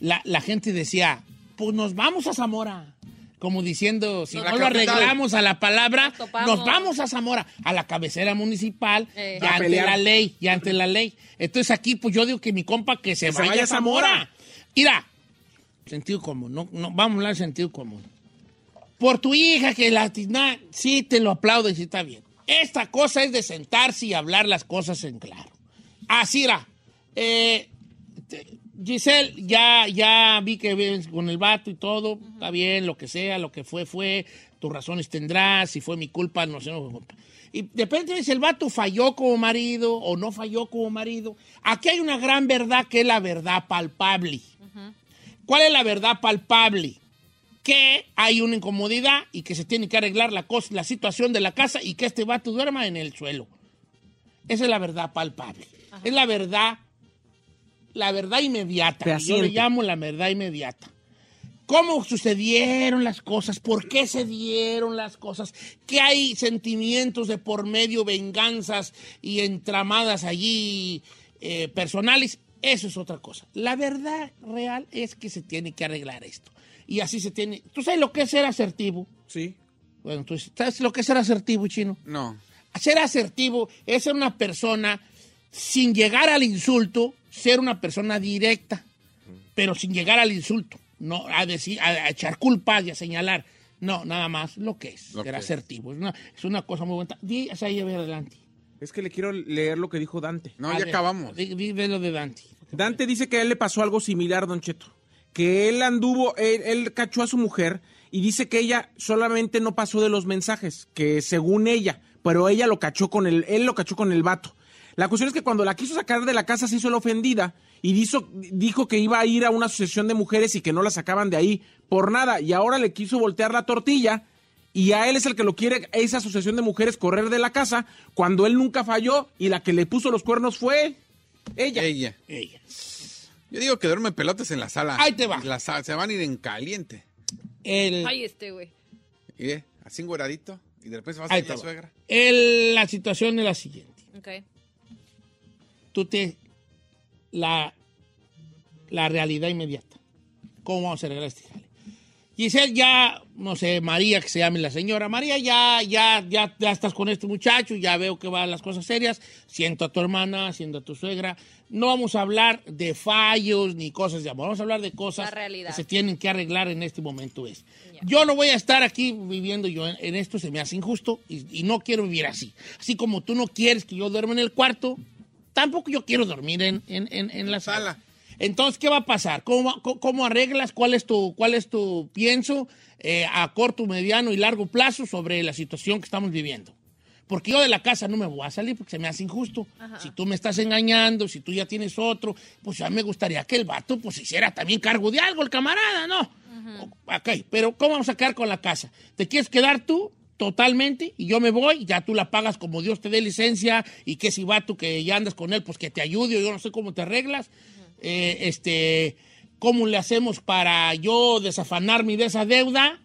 [SPEAKER 2] la, la gente decía, pues nos vamos a Zamora. Como diciendo, si no lo arreglamos a la palabra,
[SPEAKER 6] Nos
[SPEAKER 2] vamos a Zamora, a la cabecera municipal,
[SPEAKER 6] Eh.
[SPEAKER 10] A
[SPEAKER 2] ante la ley, ya ante la ley. Entonces aquí, pues yo digo que mi compa que se,
[SPEAKER 10] Que se
[SPEAKER 2] vaya, a Zamora.
[SPEAKER 10] Zamora.
[SPEAKER 2] Mira, sentido común, no, no, vamos a hablar sentido común. Por tu hija que la sí te lo aplaudo y sí está bien. Esta cosa es de sentarse y hablar las cosas en claro. Así era. Eh, te- Giselle, ya, ya vi que vives con el vato y todo. Está bien, lo que sea, lo que fue, fue. Tus razones tendrás. Si fue mi culpa, no sé, no fue culpa. Y depende si el vato falló como marido o no falló como marido. Aquí hay una gran verdad que es la verdad palpable. ¿Cuál es la verdad palpable? Que hay una incomodidad y que se tiene que arreglar la, cosa, la situación de la casa y que este vato duerma en el suelo. Esa es la verdad palpable. Es la verdad, la verdad inmediata. Yo le llamo la verdad inmediata. ¿Cómo sucedieron las cosas? ¿Por qué se dieron las cosas? ¿Qué hay sentimientos de por medio, venganzas y entramadas allí eh, personales? Eso es otra cosa. La verdad real es que se tiene que arreglar esto. Y así se tiene... ¿Tú sabes lo que es ser asertivo?
[SPEAKER 10] Sí.
[SPEAKER 2] Bueno, entonces, ¿sabes lo que es ser asertivo, chino?
[SPEAKER 4] No.
[SPEAKER 2] Ser asertivo es ser una persona sin llegar al insulto, ser una persona directa, pero sin llegar al insulto, no a decir, a, a echar culpas y a señalar. No, nada más lo que es
[SPEAKER 10] Lo
[SPEAKER 2] ser
[SPEAKER 10] que es.
[SPEAKER 2] asertivo. Es una, es una cosa muy buena. Di, esa ahí, a ver, adelante.
[SPEAKER 10] Es que le quiero leer lo que dijo Dante.
[SPEAKER 2] No, A ya ver, acabamos. di- di- ve lo de Dante.
[SPEAKER 10] Dante dice que a él le pasó algo similar, Don Cheto. Que él anduvo, él, él cachó a su mujer y dice que ella solamente no pasó de los mensajes, que según ella, pero ella lo cachó con el, él lo cachó con el vato. La cuestión es que cuando la quiso sacar de la casa se hizo la ofendida y dijo, dijo que iba a ir a una asociación de mujeres y que no la sacaban de ahí por nada. Y ahora le quiso voltear la tortilla y a él es el que lo quiere, esa asociación de mujeres, correr de la casa cuando él nunca falló y la que le puso los cuernos fue ella.
[SPEAKER 4] Ella.
[SPEAKER 2] Ella.
[SPEAKER 4] Yo digo que duerme pelotas en la sala.
[SPEAKER 2] Ahí te va.
[SPEAKER 4] La sa- se van a ir en caliente.
[SPEAKER 2] El,
[SPEAKER 6] Ay, este, güey.
[SPEAKER 4] Y así engueradito. Y de repente se va a
[SPEAKER 2] Ahí
[SPEAKER 4] hacer la suegra.
[SPEAKER 2] el- la situación es la siguiente.
[SPEAKER 6] Ok.
[SPEAKER 2] Tú te la, la realidad inmediata. ¿Cómo vamos a arreglar este jale? Giselle ya, no sé, María, que se llame la señora, María, ya, ya, ya, ya estás con este muchacho, ya veo que van las cosas serias, siento a tu hermana, siento a tu suegra. No vamos a hablar de fallos ni cosas de amor, vamos a hablar de cosas
[SPEAKER 6] La realidad.
[SPEAKER 2] que se tienen que arreglar en este momento. Es. Yo no voy a estar aquí viviendo yo en, en esto, se me hace injusto y, y no quiero vivir así. Así como tú no quieres que yo duerma en el cuarto, tampoco yo quiero dormir en, en- en- en la sala. Entonces, ¿qué va a pasar? ¿Cómo, cómo- arreglas? ¿Cuál es tu, cuál es tu pienso eh, a corto, mediano y largo plazo sobre la situación que estamos viviendo? Porque yo de la casa no me voy a salir porque se me hace injusto. Si tú me estás engañando, si tú ya tienes otro, pues ya me gustaría que el vato pues hiciera también cargo de algo, el camarada, ¿no? Ok, pero ¿cómo vamos a quedar con la casa? ¿Te quieres quedar tú totalmente y yo me voy? Ya tú la pagas como Dios te dé licencia y que si vato que ya andas con él, pues que te ayude o yo no sé cómo te arreglas. Eh, este, ¿Cómo le hacemos para yo desafanarme de esa deuda?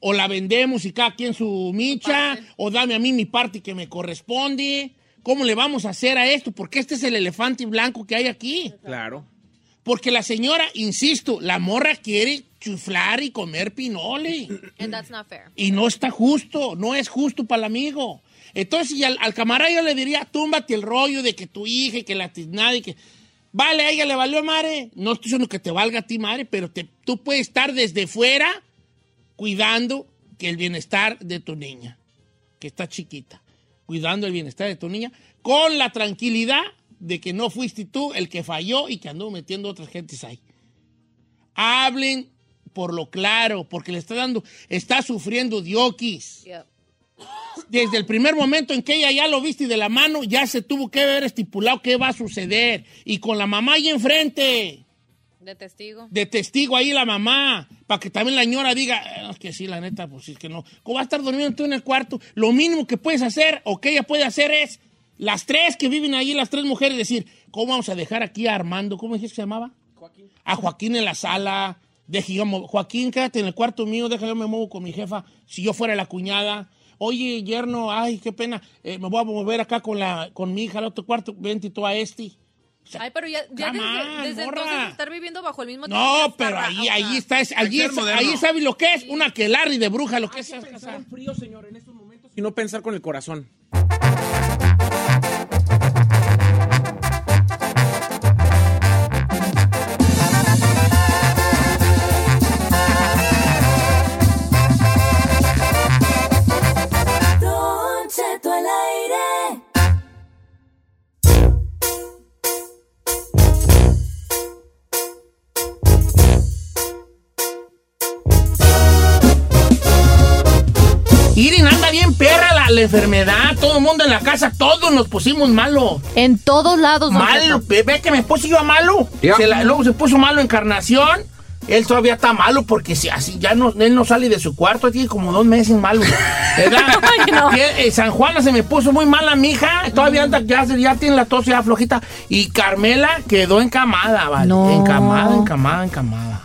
[SPEAKER 2] O la vendemos y cada quien su micha, o dame a mí mi parte que me corresponde. ¿Cómo le vamos a hacer a esto? Porque este es el elefante blanco que hay aquí.
[SPEAKER 10] Claro.
[SPEAKER 2] Porque la señora, insisto, la morra quiere chuflar y comer pinole.
[SPEAKER 6] And that's not fair.
[SPEAKER 2] Y no está justo, no es justo para el amigo. Entonces, y al, al camarada yo le diría, túmbate el rollo de que tu hija y que la tiznada y que... Vale, a ella le valió madre. No estoy diciendo que te valga a ti madre, pero te- tú puedes estar desde fuera cuidando que el bienestar de tu niña, que está chiquita, cuidando el bienestar de tu niña, con la tranquilidad de que no fuiste tú el que falló y que anduvo metiendo otras gentes ahí. Hablen por lo claro, porque le está dando, está sufriendo diokis. Desde el primer momento en que ella ya lo viste de la mano, ya se tuvo que ver estipulado qué va a suceder. Y con la mamá ahí enfrente,
[SPEAKER 6] De testigo.
[SPEAKER 2] de testigo ahí la mamá, para que también la señora diga, "Eh, es que sí, la neta, pues sí, es que no. ¿Cómo va a estar durmiendo tú en el cuarto? Lo mínimo que puedes hacer o que ella puede hacer es, las tres que viven ahí, las tres mujeres, decir, ¿cómo vamos a dejar aquí a Armando? ¿Cómo dijiste que se llamaba? A Joaquín en la sala. Mo- Joaquín, quédate en el cuarto mío, deja yo me muevo con mi jefa. Si yo fuera la cuñada. Oye, yerno, ay, qué pena. eh, me voy a mover acá con, la, con mi hija al otro cuarto. Vente tú a este.
[SPEAKER 6] Ay, pero ya, ya desde,
[SPEAKER 2] on,
[SPEAKER 6] desde
[SPEAKER 2] morra.
[SPEAKER 6] entonces estar viviendo bajo el mismo techo
[SPEAKER 2] No, pero ahí,
[SPEAKER 6] o sea,
[SPEAKER 2] ahí está, es- allí, es- ahí sabe lo que es una quelarri de bruja, lo que es.
[SPEAKER 10] pensar en frío, señor, en estos momentos. Y no pensar con el corazón.
[SPEAKER 2] La enfermedad, todo el mundo en la casa, todos nos pusimos malo.
[SPEAKER 6] En todos lados.
[SPEAKER 2] Malo, ve, que me puse yo a malo.
[SPEAKER 4] Ya.
[SPEAKER 2] Se la- luego se puso malo Encarnación. Él todavía está malo porque si así ya no, él no sale de su cuarto, tiene como dos meses malo. ¿Verdad?
[SPEAKER 6] Ay, no.
[SPEAKER 2] Que, eh, San Juana se me puso muy mala mi hija, todavía anda, ya, ya tiene la tos ya flojita. Y Carmela quedó encamada, ¿vale?
[SPEAKER 6] No.
[SPEAKER 2] Encamada, encamada, encamada.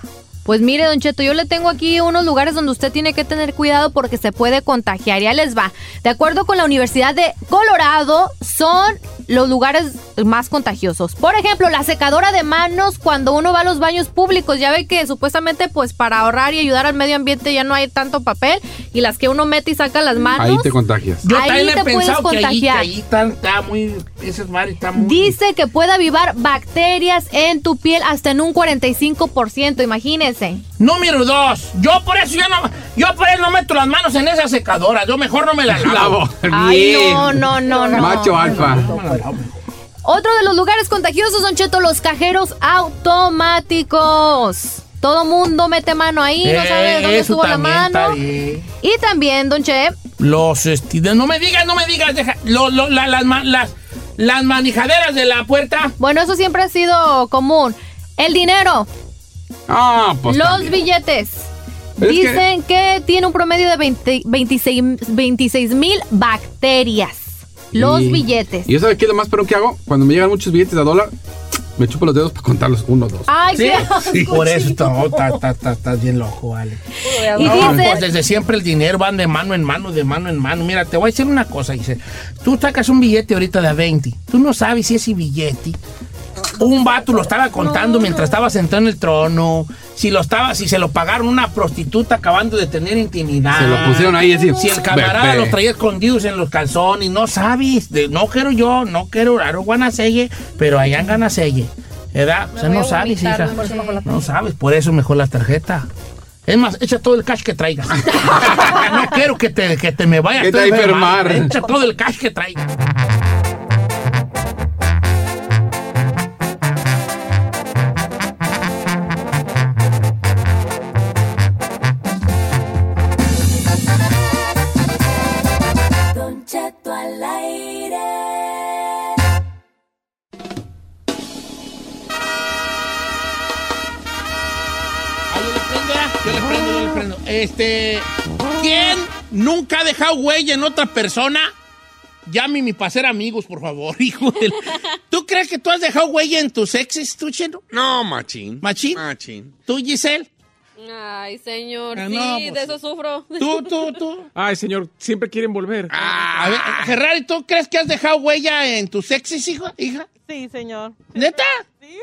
[SPEAKER 6] Pues mire, Don Cheto, yo le tengo aquí unos lugares donde usted tiene que tener cuidado porque se puede contagiar. Ya les va. De acuerdo con la Universidad de Colorado, son los lugares más contagiosos. Por ejemplo, la secadora de manos cuando uno va a los baños públicos. Ya ve que supuestamente, pues para ahorrar y ayudar al medio ambiente ya no hay tanto papel. Y las que uno mete y saca las manos.
[SPEAKER 4] Ahí te contagias.
[SPEAKER 2] Yo
[SPEAKER 6] Ahí
[SPEAKER 2] también
[SPEAKER 6] te
[SPEAKER 2] he
[SPEAKER 6] puedes
[SPEAKER 2] que ahí, que
[SPEAKER 6] contagiar.
[SPEAKER 2] ahí está, está muy. Ese está muy.
[SPEAKER 6] Dice que puede avivar bacterias en tu piel hasta en un 45%, imagínense.
[SPEAKER 2] Número dos. Yo por eso ya no. Yo por eso no meto las manos en esa secadora. Yo mejor no me las lavo.
[SPEAKER 6] Ay, no, no, no, no.
[SPEAKER 4] Macho alfa.
[SPEAKER 6] Otro de los lugares contagiosos son, Cheto, los cajeros automáticos. Todo mundo mete mano ahí, no sabe de dónde estuvo la mano. Y también, Don Che,
[SPEAKER 2] Los este, no me digas, no me digas, deja. lo- lo- la- las, ma- las, las manijaderas de la puerta.
[SPEAKER 6] bueno, eso siempre ha sido común. El dinero,
[SPEAKER 4] Ah, pues.
[SPEAKER 6] los
[SPEAKER 4] también.
[SPEAKER 6] billetes.
[SPEAKER 4] Es que-
[SPEAKER 6] Dicen que... tiene un promedio de 20 26 mil bacterias. Los
[SPEAKER 4] Y-
[SPEAKER 6] billetes.
[SPEAKER 4] ¿Y yo sabes qué es lo más perro que hago? Cuando me llegan muchos billetes de dólar, me chupo los dedos para contarlos. Uno, dos.
[SPEAKER 6] Ay,
[SPEAKER 2] Sí,
[SPEAKER 6] qué asco,
[SPEAKER 2] por eso
[SPEAKER 6] chico.
[SPEAKER 2] está, está, está, está- está bien loco, vale.
[SPEAKER 6] Y
[SPEAKER 2] No,
[SPEAKER 6] dice-
[SPEAKER 2] pues desde siempre el dinero van de mano en mano, de mano en mano. Mira, te voy a decir una cosa, dice. Tú sacas un billete ahorita de a 20. Tú no sabes si ese billete un vato lo estaba contando mientras estaba sentado en el trono, si lo estaba, si se lo pagaron una prostituta acabando de tener intimidad.
[SPEAKER 4] Se lo pusieron ahí así.
[SPEAKER 2] Si el camarada
[SPEAKER 4] Bebé.
[SPEAKER 2] los traía escondidos en los calzones, no sabes, de- no quiero yo, no quiero raro guanaselle, pero allá en ganaselle. ¿Verdad? O sea, no sabes, hija. No sabes, por eso es mejor la tarjeta. Es más, echa todo el cash que traigas. no quiero que te, que te me vayas a
[SPEAKER 4] enfermar.
[SPEAKER 2] Echa todo el cash que traigas. Este, ¿quién nunca ha dejado huella en otra persona? Llame para ser amigos, por favor, hijo ¿Tú crees que tú has dejado huella en tus exes, tú, Cheno?
[SPEAKER 4] No, machín.
[SPEAKER 2] ¿Machín?
[SPEAKER 4] Machín.
[SPEAKER 2] ¿Tú, Giselle?
[SPEAKER 6] Ay, señor,
[SPEAKER 2] Ah,
[SPEAKER 6] sí,
[SPEAKER 2] no,
[SPEAKER 6] de
[SPEAKER 2] pues
[SPEAKER 6] eso sufro.
[SPEAKER 2] ¿Tú, tú, tú?
[SPEAKER 10] Ay, señor, siempre quieren volver.
[SPEAKER 2] A ver, Ferrari, ¿tú crees que has dejado huella en tus exes, hijo, hija?
[SPEAKER 14] Sí, señor.
[SPEAKER 2] ¿Neta?
[SPEAKER 14] Sí.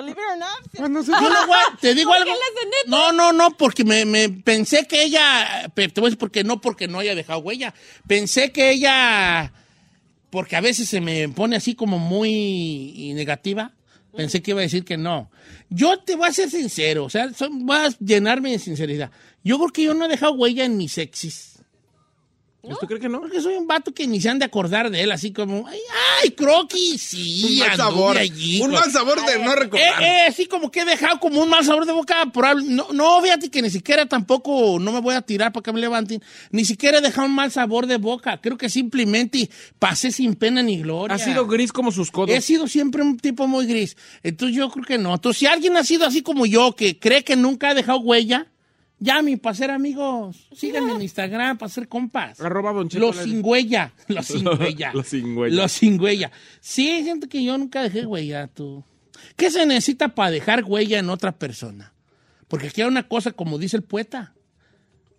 [SPEAKER 14] Believe it or not.
[SPEAKER 2] Yo no voy a- te digo
[SPEAKER 14] ¿Por
[SPEAKER 2] algo.
[SPEAKER 14] qué neta?
[SPEAKER 2] No, no, no, porque me, me pensé que ella, pe- te voy a decir porque no, porque no haya dejado huella. Pensé que ella, porque a veces se me pone así como muy negativa. Pensé que iba a decir que no. Yo te voy a ser sincero, o sea, son- voy a llenarme de sinceridad. Yo creo que yo no he dejado huella en mis exes.
[SPEAKER 10] ¿Usted cree que no?
[SPEAKER 2] Porque soy un vato que ni se han de acordar de él, así como, ay, ay croquis, sí,
[SPEAKER 4] Un mal sabor.
[SPEAKER 2] allí,
[SPEAKER 4] Un mal sabor de no recordar.
[SPEAKER 2] Eh, eh, así como que he dejado como un mal sabor de boca. probable- No, no, fíjate que ni siquiera tampoco, no me voy a tirar para que me levanten, ni siquiera he dejado un mal sabor de boca. Creo que simplemente pasé sin pena ni gloria.
[SPEAKER 10] Ha sido gris como sus codos.
[SPEAKER 2] He sido siempre un tipo muy gris. Entonces yo creo que no. Entonces si alguien ha sido así como yo, que cree que nunca ha dejado huella, llame para ser amigos. Síganme en Instagram para ser compas.
[SPEAKER 10] Arroba Don Cheto
[SPEAKER 2] Los sin huella. Los sin huella.
[SPEAKER 10] Los sin huella.
[SPEAKER 2] Los sin huella. Sí, siento que yo nunca dejé huella, tú. ¿Qué se necesita para dejar huella en otra persona? Porque aquí hay una cosa, como dice el poeta.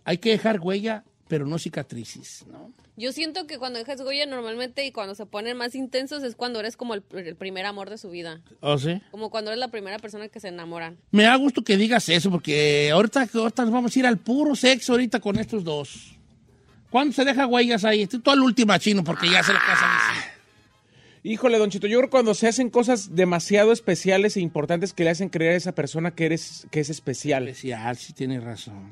[SPEAKER 2] Hay que dejar huella, pero no cicatrices, ¿no?
[SPEAKER 15] Yo siento que cuando dejas huella normalmente y cuando se ponen más intensos es cuando eres como el, el primer amor de su vida.
[SPEAKER 2] ¿O sí?
[SPEAKER 15] Como cuando eres la primera persona que se enamoran.
[SPEAKER 2] Me da gusto que digas eso, porque ahorita, ahorita nos vamos a ir al puro sexo ahorita con estos dos. ¿Cuándo se deja huellas ahí? Estoy todo el último chino, porque ya se la casa.
[SPEAKER 10] Híjole, Don Chito, yo creo que cuando se hacen cosas demasiado especiales e importantes que le hacen creer a esa persona que eres que es especial.
[SPEAKER 2] Especial, sí tienes razón.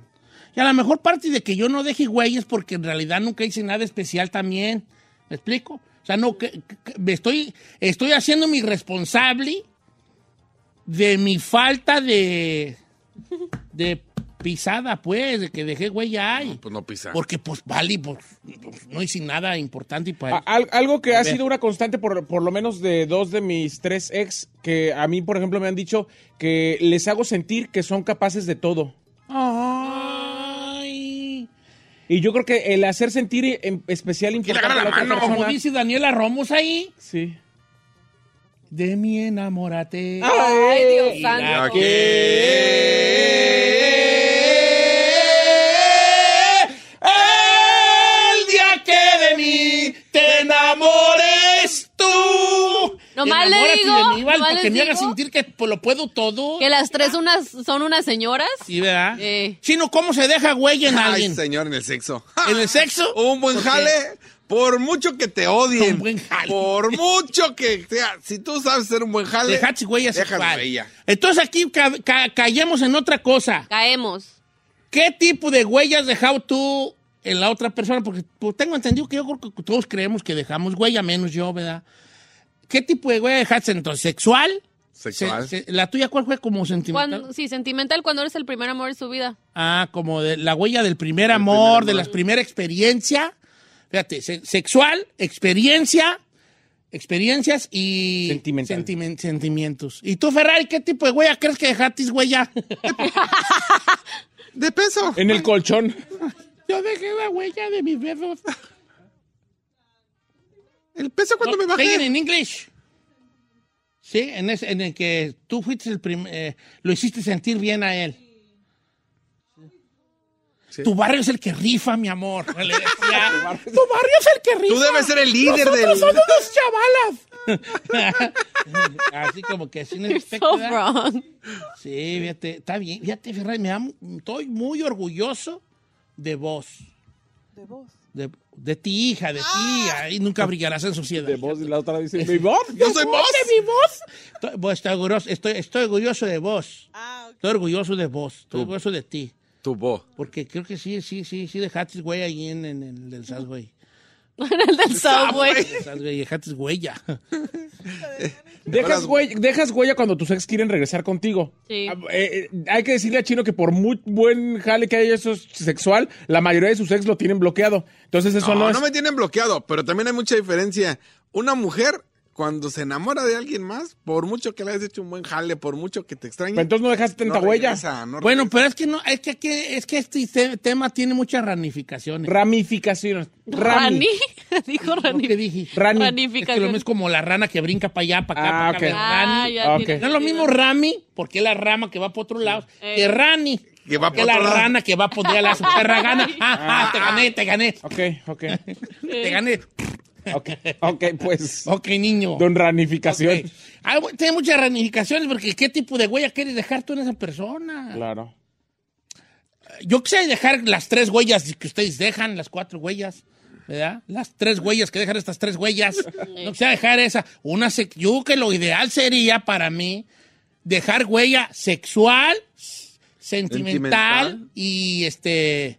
[SPEAKER 2] Y a lo mejor parte de que yo no deje huellas porque en realidad nunca hice nada especial también. ¿Me explico? O sea, no, que, que- me estoy, estoy haciendo mi responsable de mi falta de, de pisada, pues, de que dejé huella ahí.
[SPEAKER 4] Pues no pisa.
[SPEAKER 2] Porque, pues, vale, pues, pues, no hice nada importante y pues,
[SPEAKER 10] al- algo que
[SPEAKER 2] A
[SPEAKER 10] ha
[SPEAKER 2] ver.
[SPEAKER 10] sido una constante por, por lo menos de dos de mis tres ex, que a mí, por ejemplo, me han dicho que les hago sentir que son capaces de todo. Y yo creo que el hacer sentir en especial importante a la otra
[SPEAKER 2] Como
[SPEAKER 10] persona-
[SPEAKER 2] dice Daniela Romos ahí.
[SPEAKER 10] Sí.
[SPEAKER 2] De mí enamórate.
[SPEAKER 10] Ay, Dios santo.
[SPEAKER 15] Nomás le digo,
[SPEAKER 2] de mí, porque me
[SPEAKER 15] digo
[SPEAKER 2] sentir que lo puedo todo.
[SPEAKER 15] Que las tres unas, son unas señoras.
[SPEAKER 2] Sí, ¿verdad?
[SPEAKER 15] Eh.
[SPEAKER 2] Chino, ¿cómo se deja güey en
[SPEAKER 4] Ay,
[SPEAKER 2] alguien?
[SPEAKER 4] señor, en el sexo.
[SPEAKER 2] ¿En el sexo?
[SPEAKER 4] Un buen jale, por mucho que te odien.
[SPEAKER 2] Un buen jale.
[SPEAKER 4] Por mucho que sea. Si tú sabes hacer un buen jale.
[SPEAKER 2] Dejaste huella
[SPEAKER 4] dejas
[SPEAKER 2] sexual.
[SPEAKER 4] huella.
[SPEAKER 2] Entonces aquí ca- ca- callemos en otra cosa.
[SPEAKER 15] Caemos.
[SPEAKER 2] ¿Qué tipo de huellas has dejado tú en la otra persona? Porque pues, tengo entendido que yo creo que todos creemos que dejamos huella, menos yo, ¿verdad? ¿Qué tipo de huella dejaste entonces? ¿Sexual?
[SPEAKER 4] Sexual.
[SPEAKER 2] Se- se- ¿La tuya cuál fue como sentimental?
[SPEAKER 15] Cuando, sí, sentimental cuando eres el primer amor de su vida.
[SPEAKER 2] Ah, como de la huella del primer amor, de la primera experiencia. Fíjate, se- sexual, experiencia, experiencias y
[SPEAKER 10] Sentimental.
[SPEAKER 2] sentimen- sentimientos. ¿Y tú, Ferrari, qué tipo de huella crees que dejaste huella?
[SPEAKER 4] De peso.
[SPEAKER 10] En el colchón.
[SPEAKER 2] Yo dejé la huella de mis dedos.
[SPEAKER 4] El peso cuando me bajé.
[SPEAKER 2] In English. Sí, en, ese- en el que tú fuiste el primer, lo hiciste sentir bien a él. Tu barrio es el que rifa, mi amor. Le decía, tu barrio es el que rifa.
[SPEAKER 4] Tú debes ser el líder
[SPEAKER 2] Nosotros
[SPEAKER 4] del-
[SPEAKER 2] somos los chavalas. Así como que sin el
[SPEAKER 15] So wrong.
[SPEAKER 2] Sí, fíjate, está bien. Fíjate, Ferrari, me da- estoy muy orgulloso de vos.
[SPEAKER 14] De vos.
[SPEAKER 2] De, de ti, hija, de ti. Ahí nunca brillarás en sociedad.
[SPEAKER 10] De voz y la otra dice, ¿mi voz?
[SPEAKER 2] Yo soy vos. de mi voz. Estoy, vos, estoy, orgulloso, estoy, estoy orgulloso de vos. Estoy orgulloso de vos. Estoy orgulloso de ti.
[SPEAKER 4] Tu voz.
[SPEAKER 2] Porque creo que sí, sí, sí, sí dejaste güey ahí en, en el del Subway.
[SPEAKER 15] El del Subway.
[SPEAKER 2] El Subway, dejaste huella.
[SPEAKER 10] Dejas huella, dejas huella cuando tus ex quieren regresar contigo.
[SPEAKER 15] Sí.
[SPEAKER 10] Ah, eh, eh, hay que decirle a Chino que por muy buen jale que haya eso sexual, la mayoría de sus ex lo tienen bloqueado. Entonces eso no,
[SPEAKER 4] No,
[SPEAKER 10] es...
[SPEAKER 4] no me tienen bloqueado, pero también hay mucha diferencia. Una mujer, cuando se enamora de alguien más, por mucho que le hayas hecho un buen jale, por mucho que te extrañe.
[SPEAKER 10] Pero entonces no dejaste tanta huella.
[SPEAKER 4] regresa, no
[SPEAKER 2] Bueno, pero es que no, es que, aquí- es que este te- tema tiene muchas ramificaciones.
[SPEAKER 10] Ramificaciones.
[SPEAKER 15] Rani. Dijo Rani.
[SPEAKER 2] ¿Qué dije?
[SPEAKER 10] Rani.
[SPEAKER 2] Es que lo mismo es como la rana que brinca para allá, para acá,
[SPEAKER 10] Ah,
[SPEAKER 2] para acá.
[SPEAKER 10] ok.
[SPEAKER 2] Rani.
[SPEAKER 15] Ah, ya
[SPEAKER 10] Ok.
[SPEAKER 15] tiene
[SPEAKER 2] No es lo mismo Rami, porque es la rama que va por otro lado,
[SPEAKER 15] Eh.
[SPEAKER 2] que Rani.
[SPEAKER 4] Que va
[SPEAKER 2] es la
[SPEAKER 4] lado.
[SPEAKER 2] rana que va a poner a la gana. Ah, ah, te gané, te gané.
[SPEAKER 10] Ok, ok.
[SPEAKER 2] Te gané.
[SPEAKER 10] Ok, ok, pues.
[SPEAKER 2] Ok, niño.
[SPEAKER 10] Don Ranificación.
[SPEAKER 2] Ok. Ah, tiene muchas ramificaciones porque ¿qué tipo de huella quieres dejar tú en esa persona?
[SPEAKER 10] Claro.
[SPEAKER 2] Yo quisiera dejar las tres huellas que ustedes dejan, las cuatro huellas, ¿verdad? Las tres huellas que dejan estas tres huellas. No quisiera dejar esa. Una, se- yo creo que lo ideal sería para mí dejar huella sexual, sentimental,
[SPEAKER 4] Sentimental.
[SPEAKER 2] y este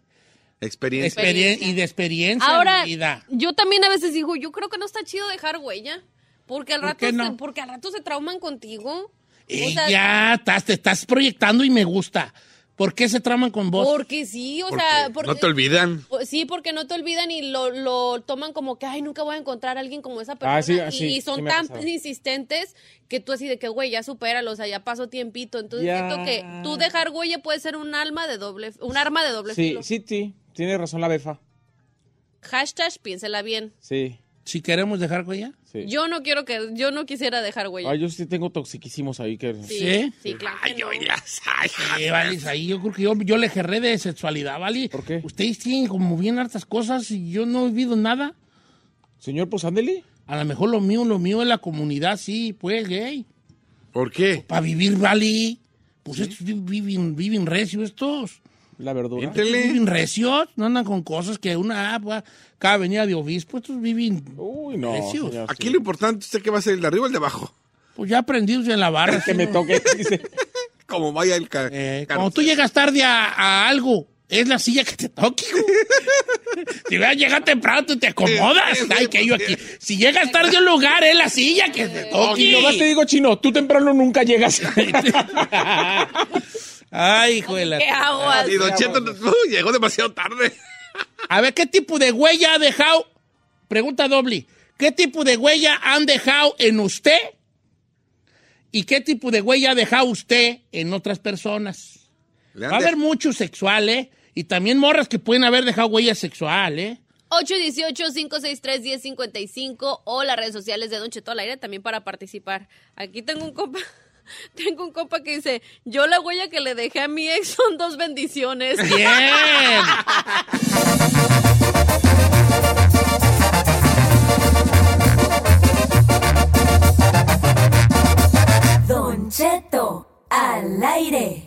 [SPEAKER 4] Experiencia.
[SPEAKER 2] experien- y de experiencia
[SPEAKER 15] Ahora,
[SPEAKER 2] vivida.
[SPEAKER 15] yo también a veces digo, yo creo que no está chido dejar huella. Porque al,
[SPEAKER 2] ¿Por
[SPEAKER 15] rato se, porque al rato se trauman contigo.
[SPEAKER 2] Y
[SPEAKER 15] O sea,
[SPEAKER 2] ya estás, te estás proyectando y me gusta. ¿Por qué se traman con vos?
[SPEAKER 15] Porque sí, o sea, porque,
[SPEAKER 4] No te olvidan.
[SPEAKER 15] Sí, porque no te olvidan y lo, lo toman como que, ay, nunca voy a encontrar a alguien como esa persona.
[SPEAKER 10] Ah, sí,
[SPEAKER 15] y,
[SPEAKER 10] sí,
[SPEAKER 15] y son
[SPEAKER 10] sí
[SPEAKER 15] tan insistentes que tú así de que, güey, ya supéralo, o sea, ya pasó tiempito. Entonces
[SPEAKER 10] Ya.
[SPEAKER 15] siento que tú dejar huella puede ser un alma de doble, un arma de doble
[SPEAKER 10] Sí,
[SPEAKER 15] filo.
[SPEAKER 10] sí, sí. Tiene razón la befa.
[SPEAKER 15] Hashtag, piénsela bien.
[SPEAKER 10] Sí,
[SPEAKER 2] Si queremos dejar huella.
[SPEAKER 10] sí.
[SPEAKER 15] Yo no quiero que, yo no quisiera dejar huella.
[SPEAKER 10] Ay, yo sí tengo toxiquísimos ahí que...
[SPEAKER 15] sí,
[SPEAKER 2] ¿Sí?
[SPEAKER 15] sí, claro. que no.
[SPEAKER 2] Sí, vale, ahí yo creo que yo, yo le gerré de sexualidad, ¿vale?
[SPEAKER 10] ¿Por qué?
[SPEAKER 2] Ustedes tienen como bien hartas cosas y yo no he vivido nada.
[SPEAKER 10] Señor, pues ándele.
[SPEAKER 2] A lo mejor lo mío, lo mío es la comunidad, sí, pues, gay.
[SPEAKER 4] ¿Por qué?
[SPEAKER 2] Para vivir, vale. Pues estos vi- viven, viven recios estos.
[SPEAKER 10] La verdura.
[SPEAKER 4] Éntrele.
[SPEAKER 2] Viven recios, no andan con cosas que una, ah, pues, cada venida de obispo, estos viven
[SPEAKER 10] Uy, no.
[SPEAKER 2] recios.
[SPEAKER 10] señor,
[SPEAKER 4] Aquí
[SPEAKER 10] sí.
[SPEAKER 4] lo importante es que va a ser el de arriba o el de abajo.
[SPEAKER 2] Pues ya aprendidos en la barra.
[SPEAKER 10] Que me toque, dice.
[SPEAKER 4] Como vaya el ca-
[SPEAKER 2] Eh,
[SPEAKER 4] carro.
[SPEAKER 2] cuando tú llegas tarde a, a algo, es la silla que te toque. si vas a llegar temprano, tú te acomodas. Ay, que yo aquí. Si llegas tarde a un lugar, es la silla que te toque.
[SPEAKER 10] Y nomás te digo, chino, tú temprano nunca llegas.
[SPEAKER 2] Ay, hijo de la...
[SPEAKER 15] ¿Qué aguas?
[SPEAKER 16] Y Don Cheto uh, llegó demasiado tarde.
[SPEAKER 2] A ver, ¿qué tipo de huella ha dejado? Pregunta doble. ¿Qué tipo de huella han dejado en usted? ¿Y qué tipo de huella ha dejado usted en otras personas? Va a haber mucho sexual, ¿eh? Y también morras que pueden haber dejado huella sexual, ¿eh?
[SPEAKER 15] 818-563-1055 o las redes sociales de Don Cheto al aire también para participar. Aquí tengo un compa, tengo un compa que dice, yo la huella que le dejé a mi ex son dos bendiciones.
[SPEAKER 2] Bien.
[SPEAKER 9] Don Cheto al aire.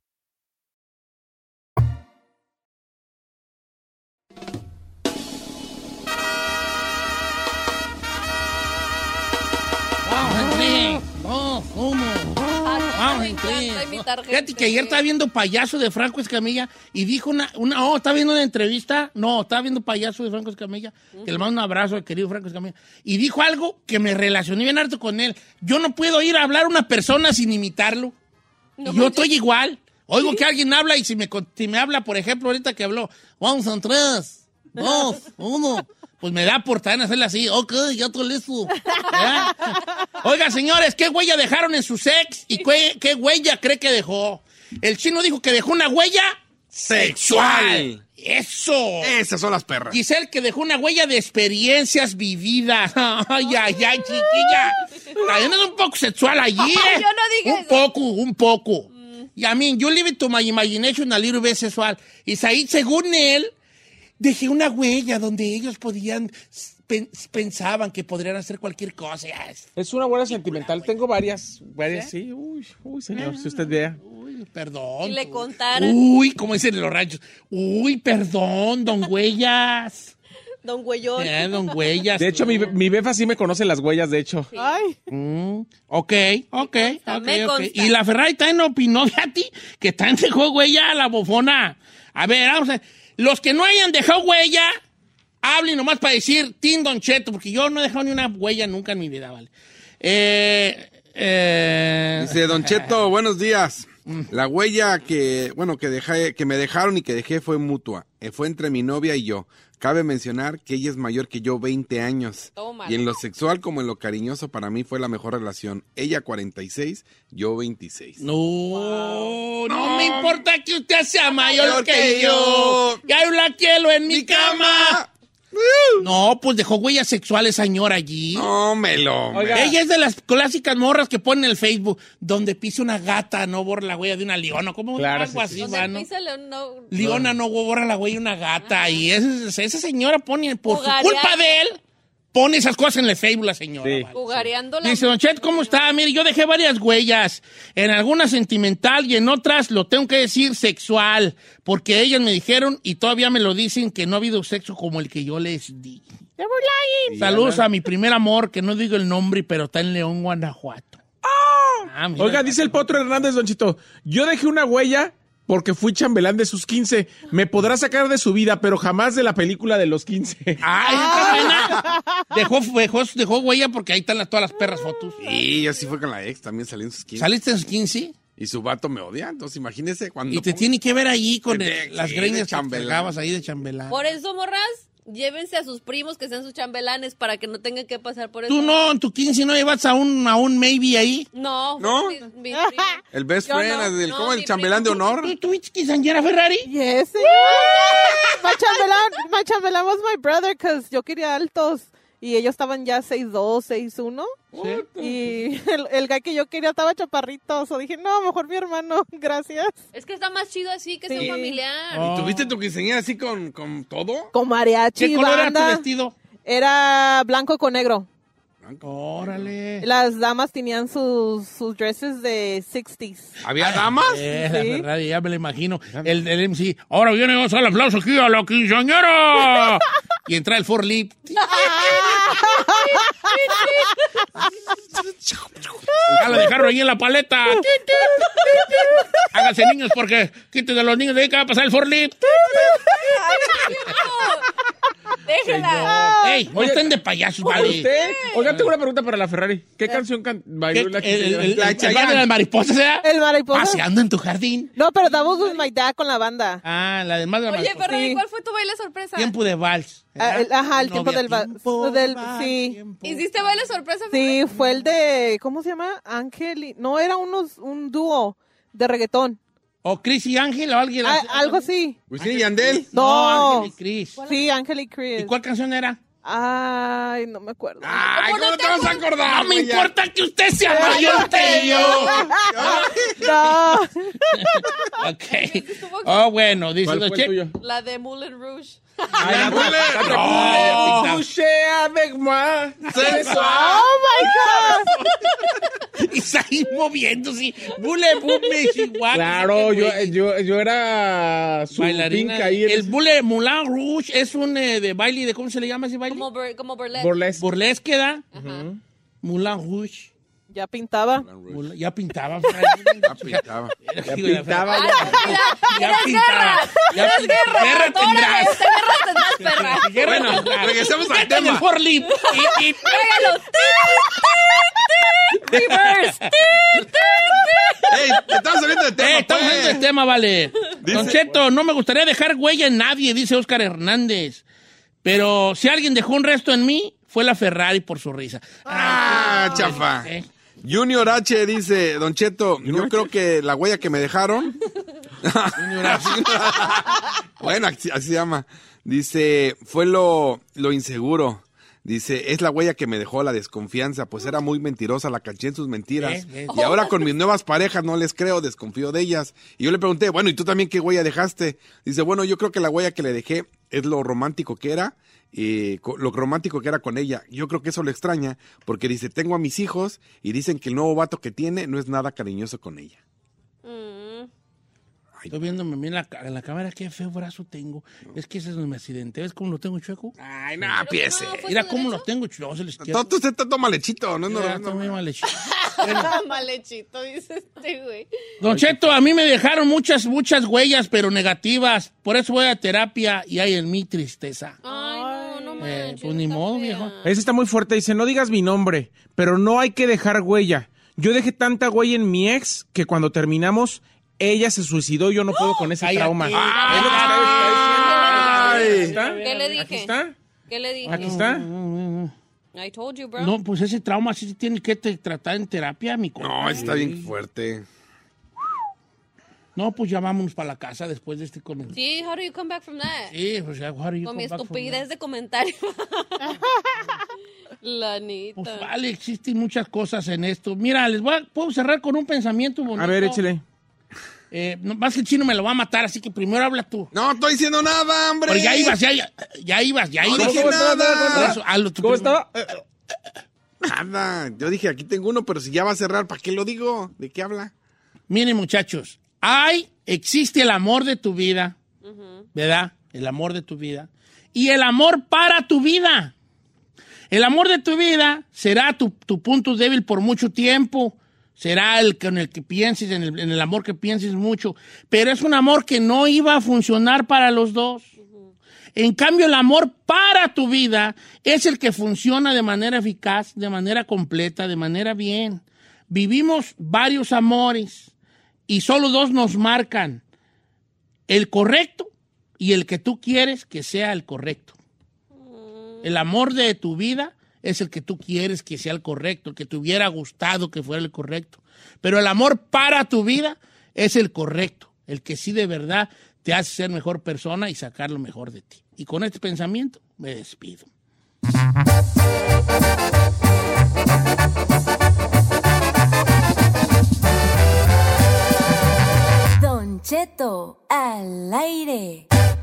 [SPEAKER 2] Fíjate que ayer estaba viendo Payaso de Franco Escamilla y dijo una, una oh, estaba viendo una entrevista, no, estaba viendo Payaso de Franco Escamilla, que le mando un abrazo al querido Franco Escamilla, y dijo algo que me relacioné bien harto con él. Yo no puedo ir a hablar a una persona sin imitarlo. Y yo estoy igual. Oigo que alguien habla y si me, si me habla, por ejemplo, ahorita que habló, vamos en tres, dos, uno, pues me da por también hacerle así, ok, ya estoy listo. Oiga, señores, ¿qué huella dejaron en su sex y qué, qué huella cree que dejó? El chino dijo que dejó una huella sexual. Eso.
[SPEAKER 16] Esas son las perras.
[SPEAKER 2] Giselle que dejó una huella de experiencias vividas. Ay, ay, ay, chiquilla. También es un poco sexual allí. ¿eh?
[SPEAKER 15] Yo no dije
[SPEAKER 2] Un
[SPEAKER 15] eso.
[SPEAKER 2] poco, un poco. Y a mí, yo leave it to my imagination a little bit sexual. Y ahí, según él, dejé una huella donde ellos podían, pen- pensaban que podrían hacer cualquier cosa. Es-
[SPEAKER 10] una buena sentimental. Tengo varias, varias, sí. Uy, uy, señor, si usted vea.
[SPEAKER 2] Uy, perdón.
[SPEAKER 15] Y le contaran.
[SPEAKER 2] Uy, como dicen en los ranchos. Uy, perdón, don Huellas.
[SPEAKER 15] Don Güeyón.
[SPEAKER 2] Eh, don Huellas.
[SPEAKER 10] De hecho, mi, mi befa sí me conoce las huellas, de hecho.
[SPEAKER 15] Ay.
[SPEAKER 2] Mm, ok, ok, ok,
[SPEAKER 15] me
[SPEAKER 2] ok.
[SPEAKER 15] consta.
[SPEAKER 2] Y la Ferrari también opinó de a ti que también dejó huella a la bofona. A ver, vamos a ver. Los que no hayan dejado huella, hablen nomás para decir Tim Don Cheto, porque yo no he dejado ni una huella nunca en mi vida, ¿vale? Eh, eh,
[SPEAKER 4] Dice Don Cheto, buenos días. La huella que, bueno, que dejé, que me dejaron y que dejé fue mutua. Eh, Fue entre mi novia y yo. Cabe mencionar que ella es mayor que yo 20 años.
[SPEAKER 15] Tómala.
[SPEAKER 4] Y en lo sexual como en lo cariñoso para mí fue la mejor relación. Ella 46, yo 26.
[SPEAKER 2] No, no, me importa que usted sea mayor que yo. Ya yo la quiero en mi cama. No, pues dejó huella sexual esa señora allí.
[SPEAKER 4] No, melo.
[SPEAKER 10] Oiga.
[SPEAKER 2] Ella es de las clásicas morras que ponen en el Facebook, donde pisa una gata, no borra la huella de una leona. ¿Cómo
[SPEAKER 10] Claro,
[SPEAKER 2] algo
[SPEAKER 10] sí,
[SPEAKER 2] así, va, no?
[SPEAKER 15] pisa León, no.
[SPEAKER 2] Leona no borra la huella de una gata. Y esa, esa señora pone, por su culpa de él, pone esas cosas en el Facebook la señora.
[SPEAKER 10] Sí.
[SPEAKER 2] vale.
[SPEAKER 15] Jugareando la.
[SPEAKER 2] Dice, Don Chet, ¿cómo está? Mire, yo dejé varias huellas. En algunas sentimental y en otras, lo tengo que decir, sexual. Porque ellas me dijeron y todavía me lo dicen que no ha habido sexo como el que yo les di. Saludos a mi primer amor, que no digo el nombre, pero está en León, Guanajuato. Ah, mira.
[SPEAKER 10] Oiga, dice el Potro Hernández, Don Chito, yo dejé una huella porque fui chambelán de sus 15. Me podrá sacar de su vida, pero jamás de la película de los 15.
[SPEAKER 2] ¡Ay, está buena! Dejó, dejó, dejó huella porque ahí están las- todas las perras fotos.
[SPEAKER 4] Y yo sí fue con la ex, también salí en sus 15.
[SPEAKER 2] ¿Saliste en sus 15?
[SPEAKER 4] Y su vato me odia, entonces imagínese cuando...
[SPEAKER 2] Y te tiene que ver ahí con el- las
[SPEAKER 4] sí,
[SPEAKER 2] greñas que ahí de chambelán.
[SPEAKER 15] Por eso, morras, Llévense a sus primos que sean sus chambelanes para que no tengan que pasar por eso.
[SPEAKER 2] ¿Tú no, en tu 15 no llevas a un, a un maybe ahí?
[SPEAKER 15] No.
[SPEAKER 4] ¿No?
[SPEAKER 15] mi- mi primo.
[SPEAKER 4] El best
[SPEAKER 15] Yo
[SPEAKER 4] friend,
[SPEAKER 15] no,
[SPEAKER 4] el,
[SPEAKER 15] no,
[SPEAKER 4] ¿cómo el chambelán de honor?
[SPEAKER 2] ¿Tú tuviste quinceañera Ferrari?
[SPEAKER 14] Yes. my chambelán, my chambelán was my brother because yo quería altos y ellos estaban ya 6'2", 6'1". Y el, el guy que yo quería estaba chaparrito. So dije, no, mejor mi hermano, gracias.
[SPEAKER 15] Es que está más chido así que sea
[SPEAKER 14] Sí.
[SPEAKER 15] familiar.
[SPEAKER 2] Oh.
[SPEAKER 4] ¿Y tuviste tu quinceañera así con, con todo?
[SPEAKER 14] Con mariachi,
[SPEAKER 2] ¿Qué color era tu
[SPEAKER 14] banda.
[SPEAKER 2] vestido?
[SPEAKER 14] Era blanco con negro.
[SPEAKER 2] Órale.
[SPEAKER 14] Las damas tenían sus, sus dresses de 60s.
[SPEAKER 4] ¿Había damas?
[SPEAKER 2] Eh, la
[SPEAKER 14] Sí.
[SPEAKER 2] Ferrari, ya me lo imagino. El, el MC, ahora viene a hacer el aplauso aquí a la quinceañera. y entra el forlip. Ya lo dejaron ahí en la paleta. Háganse niños porque quiten de los niños de ahí que va a pasar el forlip.
[SPEAKER 15] Déjala.
[SPEAKER 2] Ey, no estén de payasos, vale.
[SPEAKER 10] ¿Usted? Oiga, tengo una pregunta para la Ferrari. ¿Qué canción can-
[SPEAKER 2] ¿Qué?
[SPEAKER 10] bailó la
[SPEAKER 2] El, el, el, bar de las mariposas, ¿eh?
[SPEAKER 14] El mariposa.
[SPEAKER 2] Paseando en tu jardín.
[SPEAKER 14] No, pero was with my dad con la banda.
[SPEAKER 2] Ah, la de más de la
[SPEAKER 15] Oye. Ferrari,
[SPEAKER 14] Sí.
[SPEAKER 15] ¿cuál fue tu baile sorpresa?
[SPEAKER 2] Tiempo de vals.
[SPEAKER 14] Ah, el- ajá, el
[SPEAKER 2] No
[SPEAKER 14] tiempo del... va-
[SPEAKER 2] tiempo,
[SPEAKER 14] del
[SPEAKER 2] va,
[SPEAKER 14] sí.
[SPEAKER 2] tiempo.
[SPEAKER 15] ¿Hiciste baile sorpresa?
[SPEAKER 14] Sí, fue el de... ¿Cómo se llama? Ángel y... No, era unos, un dúo de reggaetón.
[SPEAKER 2] O Chris y Ángel o alguien.
[SPEAKER 14] Ah, algo así.
[SPEAKER 4] ¿Wisin y Yandel?
[SPEAKER 14] No.
[SPEAKER 2] Ángel y Chris.
[SPEAKER 14] Sí, Ángel y Chris.
[SPEAKER 2] ¿Y cuál canción era?
[SPEAKER 14] Ay, no me acuerdo.
[SPEAKER 4] Ay, ¿cómo te vas a acordar?
[SPEAKER 2] No me
[SPEAKER 4] ya?
[SPEAKER 2] importa que usted sea mayor que yo.
[SPEAKER 14] No.
[SPEAKER 2] ok. Oh, bueno, dice
[SPEAKER 10] ¿Cuál fue el tuyo?
[SPEAKER 15] La de Moulin Rouge.
[SPEAKER 10] Ay, la-
[SPEAKER 4] Dale.
[SPEAKER 10] la-
[SPEAKER 2] No.
[SPEAKER 10] la- Couché avec moi.
[SPEAKER 14] Oh my God.
[SPEAKER 2] Y ahí moviéndose. Bule, bule, chihuahua.
[SPEAKER 10] Claro, yo, yo, yo era su
[SPEAKER 2] Bailarina.
[SPEAKER 10] pink ahí.
[SPEAKER 2] El Bule Moulin Rouge es un eh, de baile, de ¿cómo se le llama ese baile?
[SPEAKER 15] Como, bur- como burlesque.
[SPEAKER 10] Burlesque.
[SPEAKER 2] Burlesque, ¿da?
[SPEAKER 15] Ajá.
[SPEAKER 2] Moulin Rouge.
[SPEAKER 14] Ya pintaba.
[SPEAKER 2] Ya pintaba.
[SPEAKER 4] Ya pintaba.
[SPEAKER 10] Ya pintaba. Ya.
[SPEAKER 15] mira,
[SPEAKER 2] Ya pintaba.
[SPEAKER 15] guerra.
[SPEAKER 2] Tendrás.
[SPEAKER 15] guerra tendrás, perra.
[SPEAKER 2] Guerra
[SPEAKER 4] Bueno, regresemos al tema.
[SPEAKER 2] forlip.
[SPEAKER 15] Reverse.
[SPEAKER 4] ¡Ey! Estamos saliendo de tema,
[SPEAKER 2] Eh, estamos
[SPEAKER 4] pues.
[SPEAKER 2] hablando del tema, vale. Don Cheto, no me gustaría dejar huella en nadie, dice Oscar Hernández. Pero si alguien dejó un resto en mí, fue la Ferrari por su risa.
[SPEAKER 4] Ah, chafa. Junior H dice, Don Cheto, yo creo que la huella que me dejaron. bueno, así, así se llama. Dice, fue lo, lo inseguro. Dice, es la huella que me dejó la desconfianza, pues era muy mentirosa, la caché en sus mentiras. Y ahora con mis nuevas parejas no les creo, desconfío de ellas. Y yo le pregunté, bueno, ¿y tú también qué huella dejaste? Dice, bueno, yo creo que la huella que le dejé es lo romántico que era, y co- lo romántico que era con ella. Yo creo que eso lo extraña, porque dice, tengo a mis hijos y dicen que el nuevo vato que tiene no es nada cariñoso con ella.
[SPEAKER 15] Mm.
[SPEAKER 2] Estoy viéndome bien la, en la cámara, qué feo brazo tengo. Es que ese es donde me accidenté. ¿Ves cómo lo tengo chueco?
[SPEAKER 4] Ay, no, piese.
[SPEAKER 2] Mira cómo lo tengo chueco.
[SPEAKER 4] Tú, usted está todo malhechito, no, no, no,
[SPEAKER 2] está
[SPEAKER 4] no.
[SPEAKER 2] muy mal hecho.
[SPEAKER 15] Malechito, dice este güey.
[SPEAKER 2] Don Cheto, a mí me dejaron muchas, muchas huellas, pero negativas. Por eso voy a terapia y hay en mí tristeza.
[SPEAKER 15] Ay,
[SPEAKER 2] Eh,
[SPEAKER 15] manches.
[SPEAKER 2] pues ni
[SPEAKER 15] está
[SPEAKER 2] modo,
[SPEAKER 15] fea.
[SPEAKER 2] viejo.
[SPEAKER 10] Ese está muy fuerte. Dice, no digas mi nombre, pero no hay que dejar huella. Yo dejé tanta huella en mi ex que cuando terminamos, ella se suicidó y yo no puedo con ese
[SPEAKER 2] Cállate.
[SPEAKER 10] trauma.
[SPEAKER 2] Ay.
[SPEAKER 10] Es lo que está- está diciendo. ¿Está?
[SPEAKER 15] ¿Qué le dije?
[SPEAKER 10] ¿Aquí está?
[SPEAKER 15] ¿Qué le dije?
[SPEAKER 10] ¿Aquí está?
[SPEAKER 15] I told you, bro.
[SPEAKER 2] No, pues ese trauma sí se tiene que tratar en terapia, mi compa.
[SPEAKER 4] No, está bien fuerte.
[SPEAKER 2] No, pues ya vámonos para la casa después de este comentario.
[SPEAKER 15] Sí, how do you come back from that?
[SPEAKER 2] Sí, pues ya, what are you
[SPEAKER 15] Con mi
[SPEAKER 2] come back from
[SPEAKER 15] estupidez de comentario. La neta.
[SPEAKER 2] Pues vale, existen muchas cosas en esto. Mira, les voy a, puedo cerrar con un pensamiento bonito.
[SPEAKER 10] A ver, échale.
[SPEAKER 2] Eh, no, más que el chino me lo va a matar, así que primero habla tú.
[SPEAKER 4] No estoy diciendo nada, hombre.
[SPEAKER 2] Pero ya ibas, ya, ya, ya ibas, ya
[SPEAKER 4] No
[SPEAKER 2] ibas.
[SPEAKER 4] dije nada.
[SPEAKER 2] Por eso, hazlo
[SPEAKER 10] ¿Cómo
[SPEAKER 2] primero.
[SPEAKER 10] estaba?
[SPEAKER 4] Nada. Yo dije, aquí tengo uno, pero si ya va a cerrar, ¿para qué lo digo? ¿De qué habla?
[SPEAKER 2] Miren, muchachos, hay, existe el amor de tu vida, ¿verdad? El amor de tu vida. Y el amor para tu vida. El amor de tu vida será tu, tu punto débil por mucho tiempo. Será el con el que pienses, en el, en el amor que pienses mucho. Pero es un amor que no iba a funcionar para los dos. En cambio, el amor para tu vida es el que funciona de manera eficaz, de manera completa, de manera bien. Vivimos varios amores y solo dos nos marcan. El correcto y el que tú quieres que sea el correcto. El amor de tu vida es el que tú quieres que sea el correcto, el que te hubiera gustado que fuera el correcto. Pero el amor para tu vida es el correcto, el que sí de verdad te hace ser mejor persona y sacar lo mejor de ti. Y con este pensamiento me despido.
[SPEAKER 9] Don Cheto al aire.
[SPEAKER 6] Una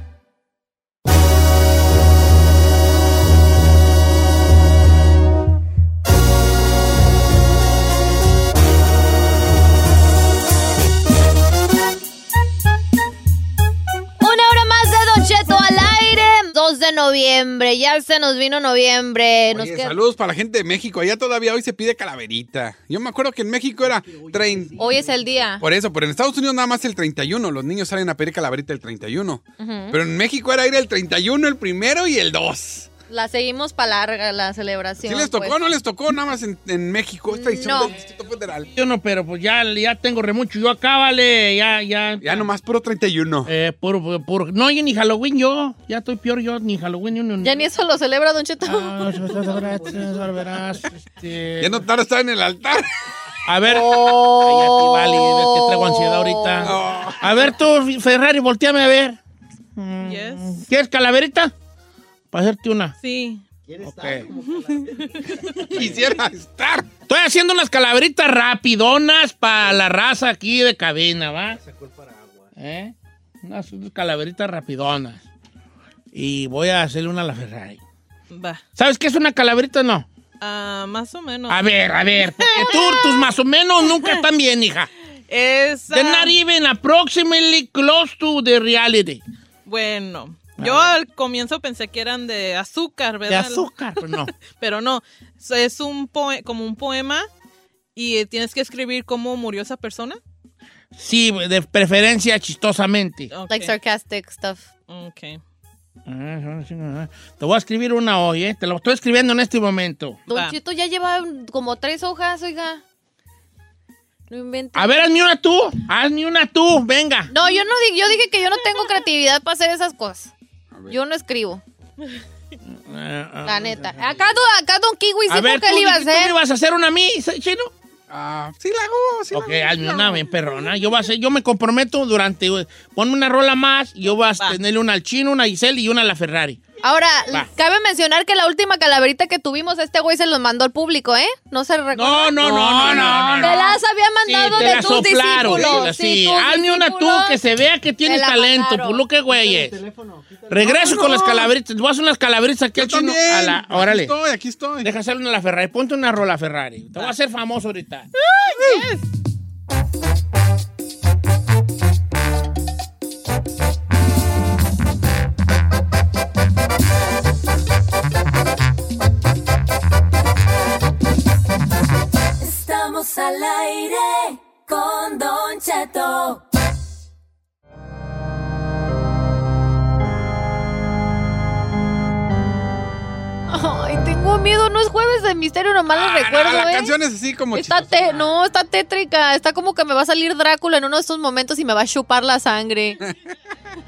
[SPEAKER 6] 2 de noviembre. Ya se nos vino noviembre. Nos
[SPEAKER 4] Oye,
[SPEAKER 6] queda-
[SPEAKER 4] saludos para la gente de México. Allá todavía hoy se pide calaverita. Yo me acuerdo que en México era 30.
[SPEAKER 6] Hoy es el día.
[SPEAKER 4] Por eso, pero en Estados Unidos nada más el 31. Los niños salen a pedir calaverita el 31.
[SPEAKER 6] Ujú.
[SPEAKER 4] Pero en México era ir el 31, el primero y el 2.
[SPEAKER 6] La seguimos para larga la celebración.
[SPEAKER 4] ¿Sí les tocó
[SPEAKER 6] pues.
[SPEAKER 4] no les tocó nada más en, en México? Es tradición
[SPEAKER 6] No.
[SPEAKER 4] del Distrito Federal.
[SPEAKER 2] Yo no, pero pues ya, ya tengo remucho. Yo acá, vale, ya, ya.
[SPEAKER 4] Ya nomás puro 31.
[SPEAKER 2] Eh, puro, puro, puro. No, yo ni Halloween yo. Ya estoy peor yo, ni Halloween ni un...
[SPEAKER 6] Ya ni eso lo celebra Don Cheto.
[SPEAKER 2] Ah, este...
[SPEAKER 4] Ya no tarda estar en el altar.
[SPEAKER 2] A ver.
[SPEAKER 6] Oh.
[SPEAKER 2] Ay, a ti, vale, que traigo ansiedad ahorita. A ver tú, Ferrari, volteame a ver.
[SPEAKER 14] Yes.
[SPEAKER 2] ¿Quieres calaverita? Para hacerte una.
[SPEAKER 14] Sí.
[SPEAKER 2] Ok.
[SPEAKER 4] Quisiera estar.
[SPEAKER 2] Estoy haciendo unas calaveritas rapidonas para la raza aquí de cabina, ¿va? ¿Eh? Unas, unas calaveritas rapidonas. Y voy a hacerle una a la Ferrari.
[SPEAKER 14] Va.
[SPEAKER 2] ¿Sabes qué es una calaverita? No.
[SPEAKER 14] Ah, más o menos.
[SPEAKER 2] A ver, a ver. Porque tú, tus más o menos nunca están bien, hija.
[SPEAKER 14] Es.
[SPEAKER 2] They're
[SPEAKER 14] ah,
[SPEAKER 2] not even approximately close to the reality.
[SPEAKER 14] bueno. Yo al comienzo pensé que eran de azúcar,
[SPEAKER 2] De
[SPEAKER 14] ¿verdad?
[SPEAKER 2] azúcar, pero no.
[SPEAKER 14] Pero no. Es un poe- como un poema y tienes que escribir cómo murió esa persona.
[SPEAKER 2] Sí, de preferencia chistosamente.
[SPEAKER 6] Like sarcastic stuff.
[SPEAKER 14] Ok.
[SPEAKER 2] Te voy a escribir una hoy, ¿eh? Te lo estoy escribiendo en este momento.
[SPEAKER 6] Don Cheto ya lleva como tres hojas, oiga. No inventes.
[SPEAKER 2] A ver, hazme una tú. Hazme una tú. Venga.
[SPEAKER 6] No, yo no dije, yo dije que yo no tengo creatividad para hacer esas cosas. Yo no escribo, la neta. Acá, do- acá Don Kiwi sí
[SPEAKER 2] A ver,
[SPEAKER 6] porque
[SPEAKER 2] tú,
[SPEAKER 6] él iba a
[SPEAKER 2] dijiste, ¿tú me
[SPEAKER 6] hacer.
[SPEAKER 2] ibas a hacer una a mí, chino?
[SPEAKER 4] Ah, sí la hago, sí la hago,
[SPEAKER 2] hazme una bien perrona. Yo, voy a hacer, yo me comprometo durante... Ponme una rola más. Yo voy a tenerle una al chino, una a Giselle y una a la Ferrari.
[SPEAKER 6] Ahora,
[SPEAKER 2] Va.
[SPEAKER 6] cabe mencionar que la última calaverita que tuvimos, este güey se los mandó al público, ¿eh? No se recuerda.
[SPEAKER 2] No, no, no, no, no, no.
[SPEAKER 6] Te las había mandado
[SPEAKER 2] te
[SPEAKER 6] de tus
[SPEAKER 2] soplaron,
[SPEAKER 6] discípulos.
[SPEAKER 2] sí, sí.
[SPEAKER 6] tus
[SPEAKER 2] Hazme una tú que se vea que tienes talento,
[SPEAKER 6] mandaron.
[SPEAKER 2] por lo que güeyes. Regreso
[SPEAKER 4] No,
[SPEAKER 2] con
[SPEAKER 4] no.
[SPEAKER 2] las calaveritas. Voy a hacer unas calaveritas aquí
[SPEAKER 4] Yo
[SPEAKER 2] al chino. A la,
[SPEAKER 4] Aquí
[SPEAKER 2] órale.
[SPEAKER 4] estoy, aquí estoy.
[SPEAKER 2] Deja hacerle una a la Ferrari. Ponte una rola a Ferrari. Te voy a hacer famoso ahorita.
[SPEAKER 9] Estamos al aire con Don Cheto.
[SPEAKER 6] Ay, tengo miedo, no es jueves de misterio, nomás lo
[SPEAKER 4] Ah,
[SPEAKER 6] recuerdo,
[SPEAKER 4] no, la
[SPEAKER 6] ¿eh?
[SPEAKER 4] canción es así como
[SPEAKER 6] Está te- no, está tétrica. Está como que me va a salir Drácula en uno de estos momentos y me va a chupar la sangre.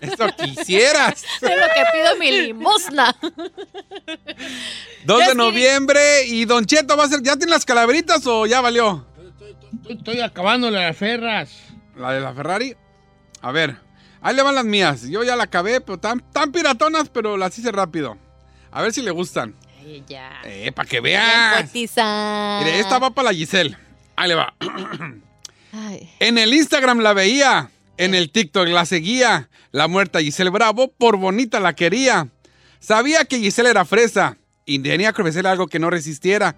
[SPEAKER 4] Eso quisieras.
[SPEAKER 6] es lo que pido mi limosna.
[SPEAKER 4] 2
[SPEAKER 6] Ya
[SPEAKER 4] de noviembre y Don Cheto va a ser. ¿Ya tiene las calaveritas o ya valió?
[SPEAKER 2] Estoy, estoy acabando las ferras.
[SPEAKER 4] ¿La de la Ferrari? A ver, ahí le van las mías. Yo ya la acabé, pero tan, tan piratonas, pero las hice rápido. A ver si le gustan.
[SPEAKER 6] Ay, ya.
[SPEAKER 4] Eh, para que veas. Mire, esta va para la Giselle. Ahí le va.
[SPEAKER 6] Ay.
[SPEAKER 4] En el Instagram la veía, en el TikTok la seguía. La muerta Giselle Bravo, por bonita la quería. Sabía que Giselle era fresa y tenía que ofrecerle algo que no resistiera.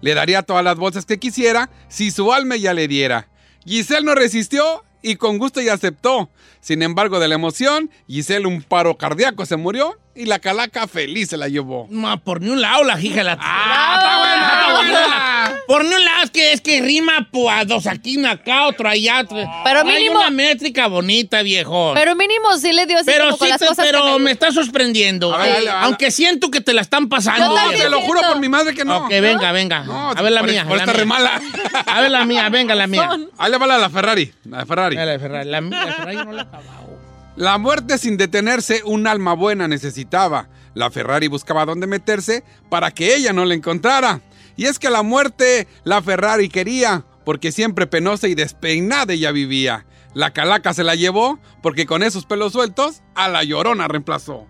[SPEAKER 4] Le daría todas las bolsas que quisiera si su alma ya le diera. Giselle no resistió y con gusto ya aceptó. Sin embargo, de la emoción, Giselle un paro cardíaco se murió y la calaca feliz se la llevó.
[SPEAKER 2] Ma, por ni un lado la hija la...
[SPEAKER 4] ¡Ah, está buena, está buena!
[SPEAKER 2] Por un lado es que, es que rima pues, dos aquí, una acá, otro allá. otro-
[SPEAKER 6] Pero
[SPEAKER 2] Hay una métrica bonita, viejo.
[SPEAKER 6] Pero mínimo sí le dio así
[SPEAKER 2] Pero
[SPEAKER 6] como con
[SPEAKER 2] sí
[SPEAKER 6] las
[SPEAKER 2] te-
[SPEAKER 6] cosas
[SPEAKER 2] pero
[SPEAKER 6] que
[SPEAKER 2] me está sorprendiendo.
[SPEAKER 4] Ver,
[SPEAKER 2] Eh,
[SPEAKER 4] dale, dale.
[SPEAKER 2] aunque siento que te la están pasando.
[SPEAKER 6] Yo también
[SPEAKER 4] te lo juro por mi madre que no.
[SPEAKER 2] Ok, venga, venga.
[SPEAKER 4] No,
[SPEAKER 2] a ver la
[SPEAKER 4] por-
[SPEAKER 2] mía.
[SPEAKER 4] por
[SPEAKER 2] la
[SPEAKER 4] esta
[SPEAKER 2] mía.
[SPEAKER 4] re mala.
[SPEAKER 2] A ver la mía, venga la mía.
[SPEAKER 4] Ahí le va la Ferrari. La de Ferrari.
[SPEAKER 2] La de Ferrari. La, mía- la Ferrari no la he acabado.
[SPEAKER 4] La muerte sin detenerse, un alma buena necesitaba. La Ferrari buscaba dónde meterse para que ella no la encontrara. Y es que la muerte la Ferrari quería, porque siempre penosa y despeinada ella vivía. La calaca se la llevó porque con esos pelos sueltos a la llorona reemplazó.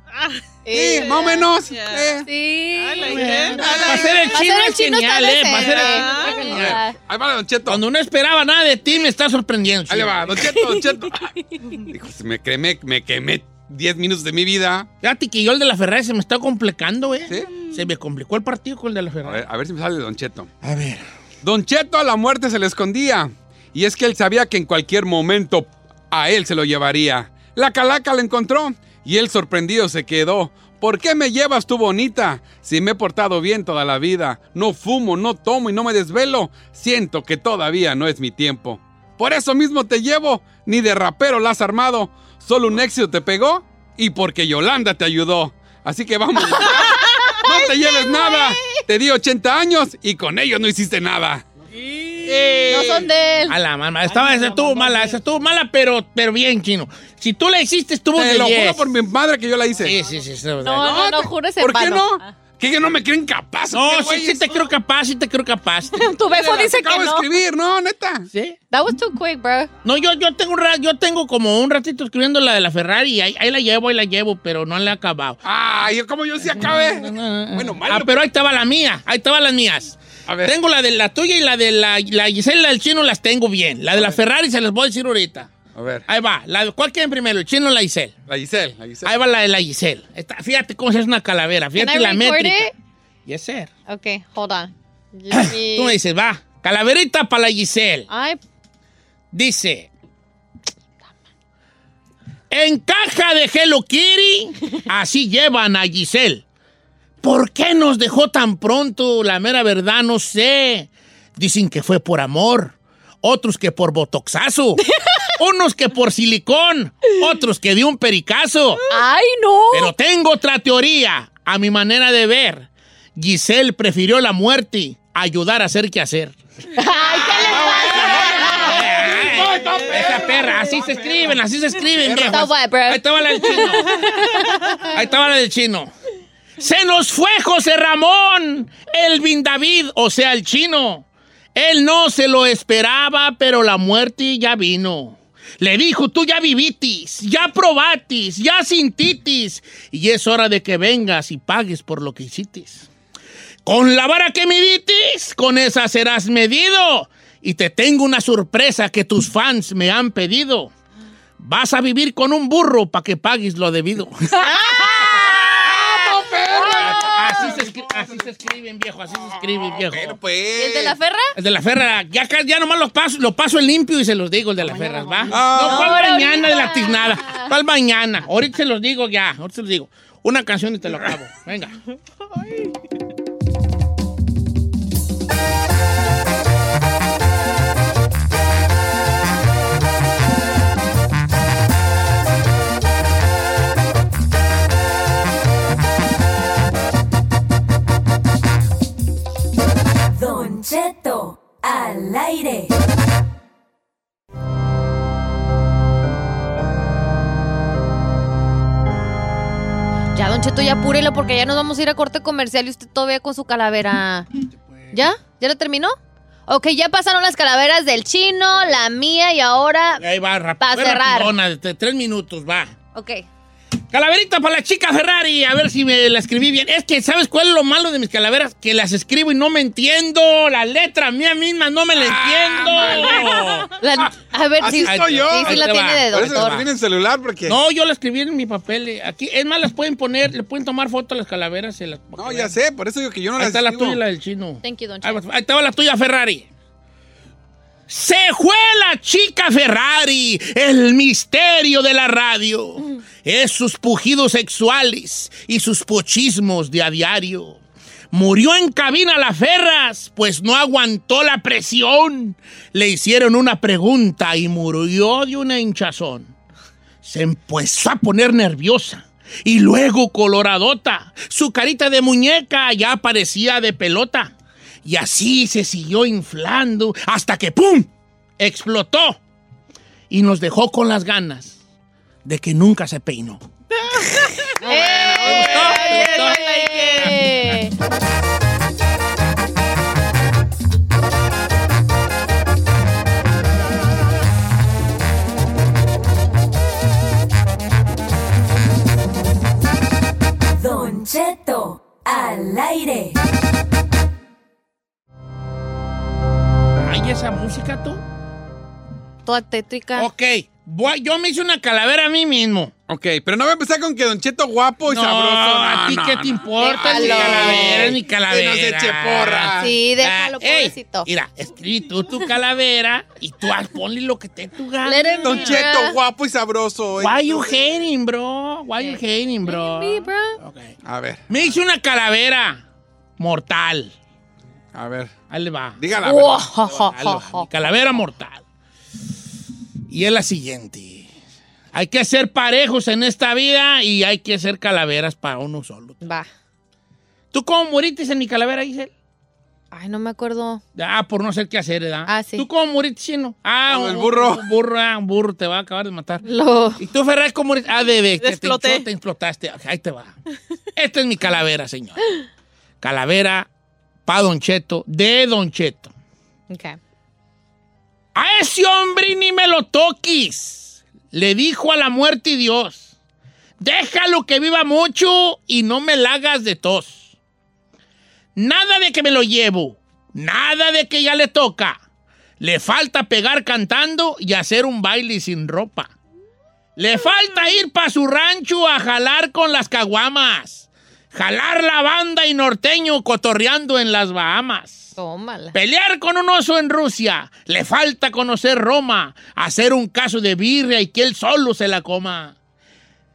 [SPEAKER 4] Sí, más o menos. eh.
[SPEAKER 15] Sí.
[SPEAKER 2] Para hacer el chino es
[SPEAKER 15] chino
[SPEAKER 2] genial, ¿eh? Para hacer el chino genial.
[SPEAKER 4] Ahí va, Don Cheto.
[SPEAKER 2] Cuando no esperaba nada de ti, me está sorprendiendo.
[SPEAKER 4] Ahí le va, Don Cheto, Don Cheto. Dijo, "Se me quemé, me quemé 10 minutos de mi vida.
[SPEAKER 2] Fíjate que yo el de la Ferrari se me está complicando, ¿eh? Se me complicó el partido con el de la
[SPEAKER 4] A
[SPEAKER 2] Ferrari.
[SPEAKER 4] ver, a ver si me sale Don Cheto.
[SPEAKER 2] A ver.
[SPEAKER 4] Don Cheto a la muerte se le escondía. Y es que él sabía que en cualquier momento a él se lo llevaría. La calaca lo encontró y él sorprendido se quedó. ¿Por qué me llevas tú bonita? Si me he portado bien toda la vida. No fumo, no tomo y no me desvelo. Siento que todavía no es mi tiempo. Por eso mismo te llevo. Ni de rapero la has armado. Solo un éxito te pegó y porque Yolanda te ayudó. Así que vamos. No te lleves nada. Te di 80 años y con ellos no hiciste nada.
[SPEAKER 15] No son de él.
[SPEAKER 2] A la mamá. Estaba, esa estuvo mala, esa estuvo mala, pero, pero bien, chino. Si tú la hiciste, estuvo
[SPEAKER 4] Te
[SPEAKER 2] de
[SPEAKER 4] lo
[SPEAKER 2] 10.
[SPEAKER 4] juro por mi madre que yo la hice.
[SPEAKER 2] Sí, sí, sí. de-
[SPEAKER 15] No, no, no, jures en
[SPEAKER 4] ¿Por qué
[SPEAKER 15] vano.
[SPEAKER 4] no? ¿Que que no me creen capaz?
[SPEAKER 2] No,
[SPEAKER 4] ¿Qué
[SPEAKER 2] sí, sí te creo capaz, sí te creo capaz.
[SPEAKER 15] Tu
[SPEAKER 4] Las
[SPEAKER 15] dice que
[SPEAKER 4] acabo de
[SPEAKER 15] no.
[SPEAKER 4] escribir, no, neta.
[SPEAKER 2] ¿Sí?
[SPEAKER 15] That was too quick, bro.
[SPEAKER 2] No, yo, yo, tengo un ra- yo tengo como un ratito escribiendo la de la Ferrari y ahí, ahí la llevo, ahí la llevo, pero no la he acabado.
[SPEAKER 4] Ah, yo como yo sí acabé. Bueno, malo.
[SPEAKER 2] Ah, pero ahí estaba la mía, ahí estaban las mías.
[SPEAKER 4] A ver.
[SPEAKER 2] Tengo la de la tuya y la de la, la Giselle, la del chino las tengo bien. La de la Ferrari se las voy a decir ahorita.
[SPEAKER 4] A ver.
[SPEAKER 2] Ahí va. La, ¿Cuál quieren primero, el chino o la Giselle?
[SPEAKER 4] La Giselle, la Giselle.
[SPEAKER 2] Ahí va la de la Giselle. Esta- fíjate cómo es una calavera, fíjate la métrica.
[SPEAKER 15] it?
[SPEAKER 2] Yes, sir.
[SPEAKER 15] Okay, hold on. Me-
[SPEAKER 2] Tú me dices, va. Calaverita para la Giselle. Dice. En caja de Hello Kitty, así llevan a Giselle. ¿Por qué nos dejó tan pronto? La mera verdad no sé. Dicen que fue por amor, otros que por botoxazo, unos que por silicón, otros que de un pericazo.
[SPEAKER 15] ay, no.
[SPEAKER 2] Pero tengo otra teoría, a mi manera de ver. Giselle prefirió la muerte a ayudar a hacer qué hacer.
[SPEAKER 15] Ay, ¿qué le
[SPEAKER 2] Esa perra, así se escriben, así se escriben,
[SPEAKER 15] bro.
[SPEAKER 2] Ahí estaba la del chino. Ahí estaba la del chino. Se nos fue José Ramón, el Bin David, o sea, el chino. Él no se lo esperaba, pero la muerte ya vino. Le dijo, tú ya vivitis, ya probatis, ya sintitis, y es hora de que vengas y pagues por lo que hicitis. Con la vara que miditis, con esa serás medido. Y te tengo una sorpresa que tus fans me han pedido. Vas a vivir con un burro para que pagues lo debido. así, se escri- así se escriben, viejo, así se escriben, viejo.
[SPEAKER 4] Pero pues.
[SPEAKER 15] ¿Y el de la ferra?
[SPEAKER 2] El de la ferra, ya, ya nomás lo paso, lo paso en limpio y se los digo, el de la ferra, ¿va?
[SPEAKER 4] Ah.
[SPEAKER 2] no, ¿cuál mañana de la tiznada? ¿Cuál mañana? Ahorita se los digo ya, ahorita se los digo. Una canción y te lo acabo. Venga.
[SPEAKER 9] Don al aire.
[SPEAKER 6] Ya, Don Cheto, ya apúrelo porque ya nos vamos a ir a corte comercial y usted todavía con su calavera. ¿Ya? ¿Ya la terminó? Ok, ya pasaron las calaveras del chino, la mía y ahora...
[SPEAKER 2] Ahí va, rap
[SPEAKER 6] Pa'
[SPEAKER 2] fue
[SPEAKER 6] cerrar.
[SPEAKER 2] rapidona, de tres minutos, va.
[SPEAKER 6] Ok.
[SPEAKER 2] Calaverita para la chica Ferrari, a ver si me la escribí bien. Es que, ¿sabes cuál es lo malo de mis calaveras? Que las escribo y no me entiendo. La letra mía misma no me la entiendo.
[SPEAKER 6] La- a ver,
[SPEAKER 4] Así estoy yo.
[SPEAKER 6] sí, sí
[SPEAKER 2] Ahí
[SPEAKER 6] la tiene de
[SPEAKER 4] Por eso
[SPEAKER 6] doctor.
[SPEAKER 4] escribí en celular porque.
[SPEAKER 2] No, yo la escribí en mi papel. eh, Aquí, es más, las pueden poner, le pueden tomar foto a las calaveras. se las-
[SPEAKER 4] No, ya sé, por eso digo que yo no
[SPEAKER 2] Ahí
[SPEAKER 4] las
[SPEAKER 2] está la
[SPEAKER 4] escribo.
[SPEAKER 2] tuya y la del chino.
[SPEAKER 6] Thank you, Don
[SPEAKER 2] Ahí, ahí estaba la tuya, Ferrari. Se fue la chica Ferrari, el misterio de la radio. Es sus pujidos sexuales y sus pochismos de a diario. Murió en cabina la Ferras, pues no aguantó la presión. Le hicieron una pregunta y murió de una hinchazón. Se empezó a poner nerviosa. Y luego coloradota. Su carita de muñeca ya parecía de pelota. Y así se siguió inflando hasta que ¡pum! explotó. Y nos dejó con las ganas de que nunca se peinó.
[SPEAKER 6] ¡Eh!
[SPEAKER 9] Don Cheto al aire.
[SPEAKER 2] ¿Hay esa música tú?
[SPEAKER 6] Toda tétrica.
[SPEAKER 2] Ok, voy- yo me hice una calavera a mí mismo.
[SPEAKER 4] Ok, pero no voy a empezar con que Don Cheto guapo y
[SPEAKER 2] No,
[SPEAKER 4] sabroso.
[SPEAKER 2] ¿a ti
[SPEAKER 4] no,
[SPEAKER 2] qué
[SPEAKER 4] no.
[SPEAKER 2] te importa? Mi calavera, es mi calavera.
[SPEAKER 4] Que no se eche porra.
[SPEAKER 6] Sí, déjalo,
[SPEAKER 2] Ah, ey,
[SPEAKER 6] pobrecito.
[SPEAKER 2] Mira, escribí tú tu calavera y tú haz- ponle lo que te tu gana.
[SPEAKER 4] Don
[SPEAKER 6] be,
[SPEAKER 4] Cheto
[SPEAKER 6] bro.
[SPEAKER 4] guapo y sabroso.
[SPEAKER 2] Why you hating, bro? Why you hating, bro?
[SPEAKER 6] Be, bro.
[SPEAKER 2] Ok.
[SPEAKER 4] A ver,
[SPEAKER 2] Me hice una calavera mortal.
[SPEAKER 4] a ver.
[SPEAKER 2] Ahí le va.
[SPEAKER 4] Dígala.
[SPEAKER 6] Oh,
[SPEAKER 2] Calavera mortal. Y es la siguiente. Hay que ser parejos en esta vida y hay que ser calaveras para uno solo.
[SPEAKER 6] Va.
[SPEAKER 2] ¿Tú cómo moriste en mi calavera, Giselle?
[SPEAKER 6] Ay, no me acuerdo.
[SPEAKER 2] Ah, por no ser qué hacer, ¿verdad?
[SPEAKER 6] Ah, sí.
[SPEAKER 2] ¿Tú cómo moriste, chino? Ah, un,
[SPEAKER 4] el burro.
[SPEAKER 2] Un burro, ah, un burro te va a acabar de matar.
[SPEAKER 6] Lo...
[SPEAKER 2] ¿Y tú, Ferrer, cómo moriste? Ah, que te, hinchó, te explotaste. Ahí te va. Esta es mi calavera, señor. Calavera pa' Don Cheto, de Don Cheto.
[SPEAKER 6] Ok.
[SPEAKER 2] A ese hombre ni me lo toques. Le dijo a la muerte Dios. Déjalo que viva mucho y no me la hagas de tos. Nada de que me lo llevo. Nada de que ya le toca. Le falta pegar cantando y hacer un baile sin ropa. Le falta ir pa' su rancho a jalar con las caguamas. Jalar la banda y norteño cotorreando en las Bahamas. Pelear con un oso en Rusia. Le falta conocer Roma. Hacer un caso de birria y que él solo se la coma.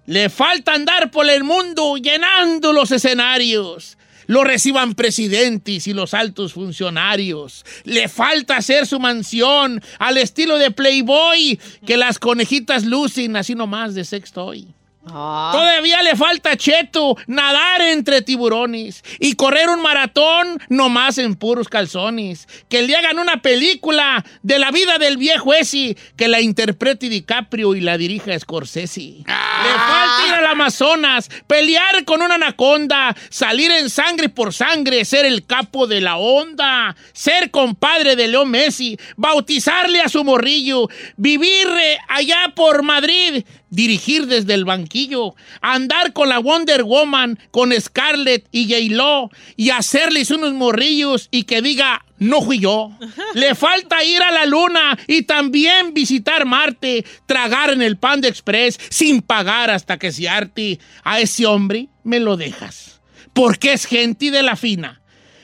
[SPEAKER 2] Le falta andar por el mundo llenando los escenarios. Lo reciban presidentes y los altos funcionarios. Le falta hacer su mansión al estilo de Playboy, que las conejitas lucen así nomás de sexto hoy.
[SPEAKER 6] Ah.
[SPEAKER 2] Todavía le falta a Cheto nadar entre tiburones y correr un maratón nomás en puros calzones. Que le hagan una película de la vida del viejo ese que la interprete DiCaprio y la dirija Scorsese. Le falta ir al Amazonas, pelear con una anaconda, salir en sangre por sangre, ser el capo de la onda, ser compadre de Leo Messi, bautizarle a su morrillo, vivir allá por Madrid, dirigir desde el banquillo, andar con la Wonder Woman, con Scarlett y J-Lo y hacerles unos morrillos y que diga, no fui yo. Le falta ir a la luna y también visitar Marte, tragar en el Panda Express sin pagar hasta que se arte. A ese hombre me lo dejas, porque es gente de la fina.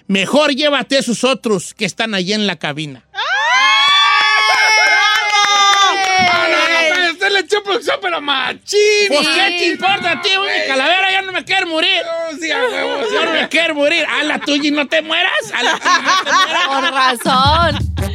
[SPEAKER 2] Mejor llévate a esos otros que están allí en la cabina.
[SPEAKER 4] Ah, no, no, pero usted le echó producción, pero machín.
[SPEAKER 2] Pues, ¿qué te importa a ti, güey? Calavera, ya no me quiero morir.
[SPEAKER 4] No, sí, a huevo, sí, a
[SPEAKER 2] Ya no me quiero morir. A la tuya y no te mueras. A la tuya y no te mueras.
[SPEAKER 6] Con razón.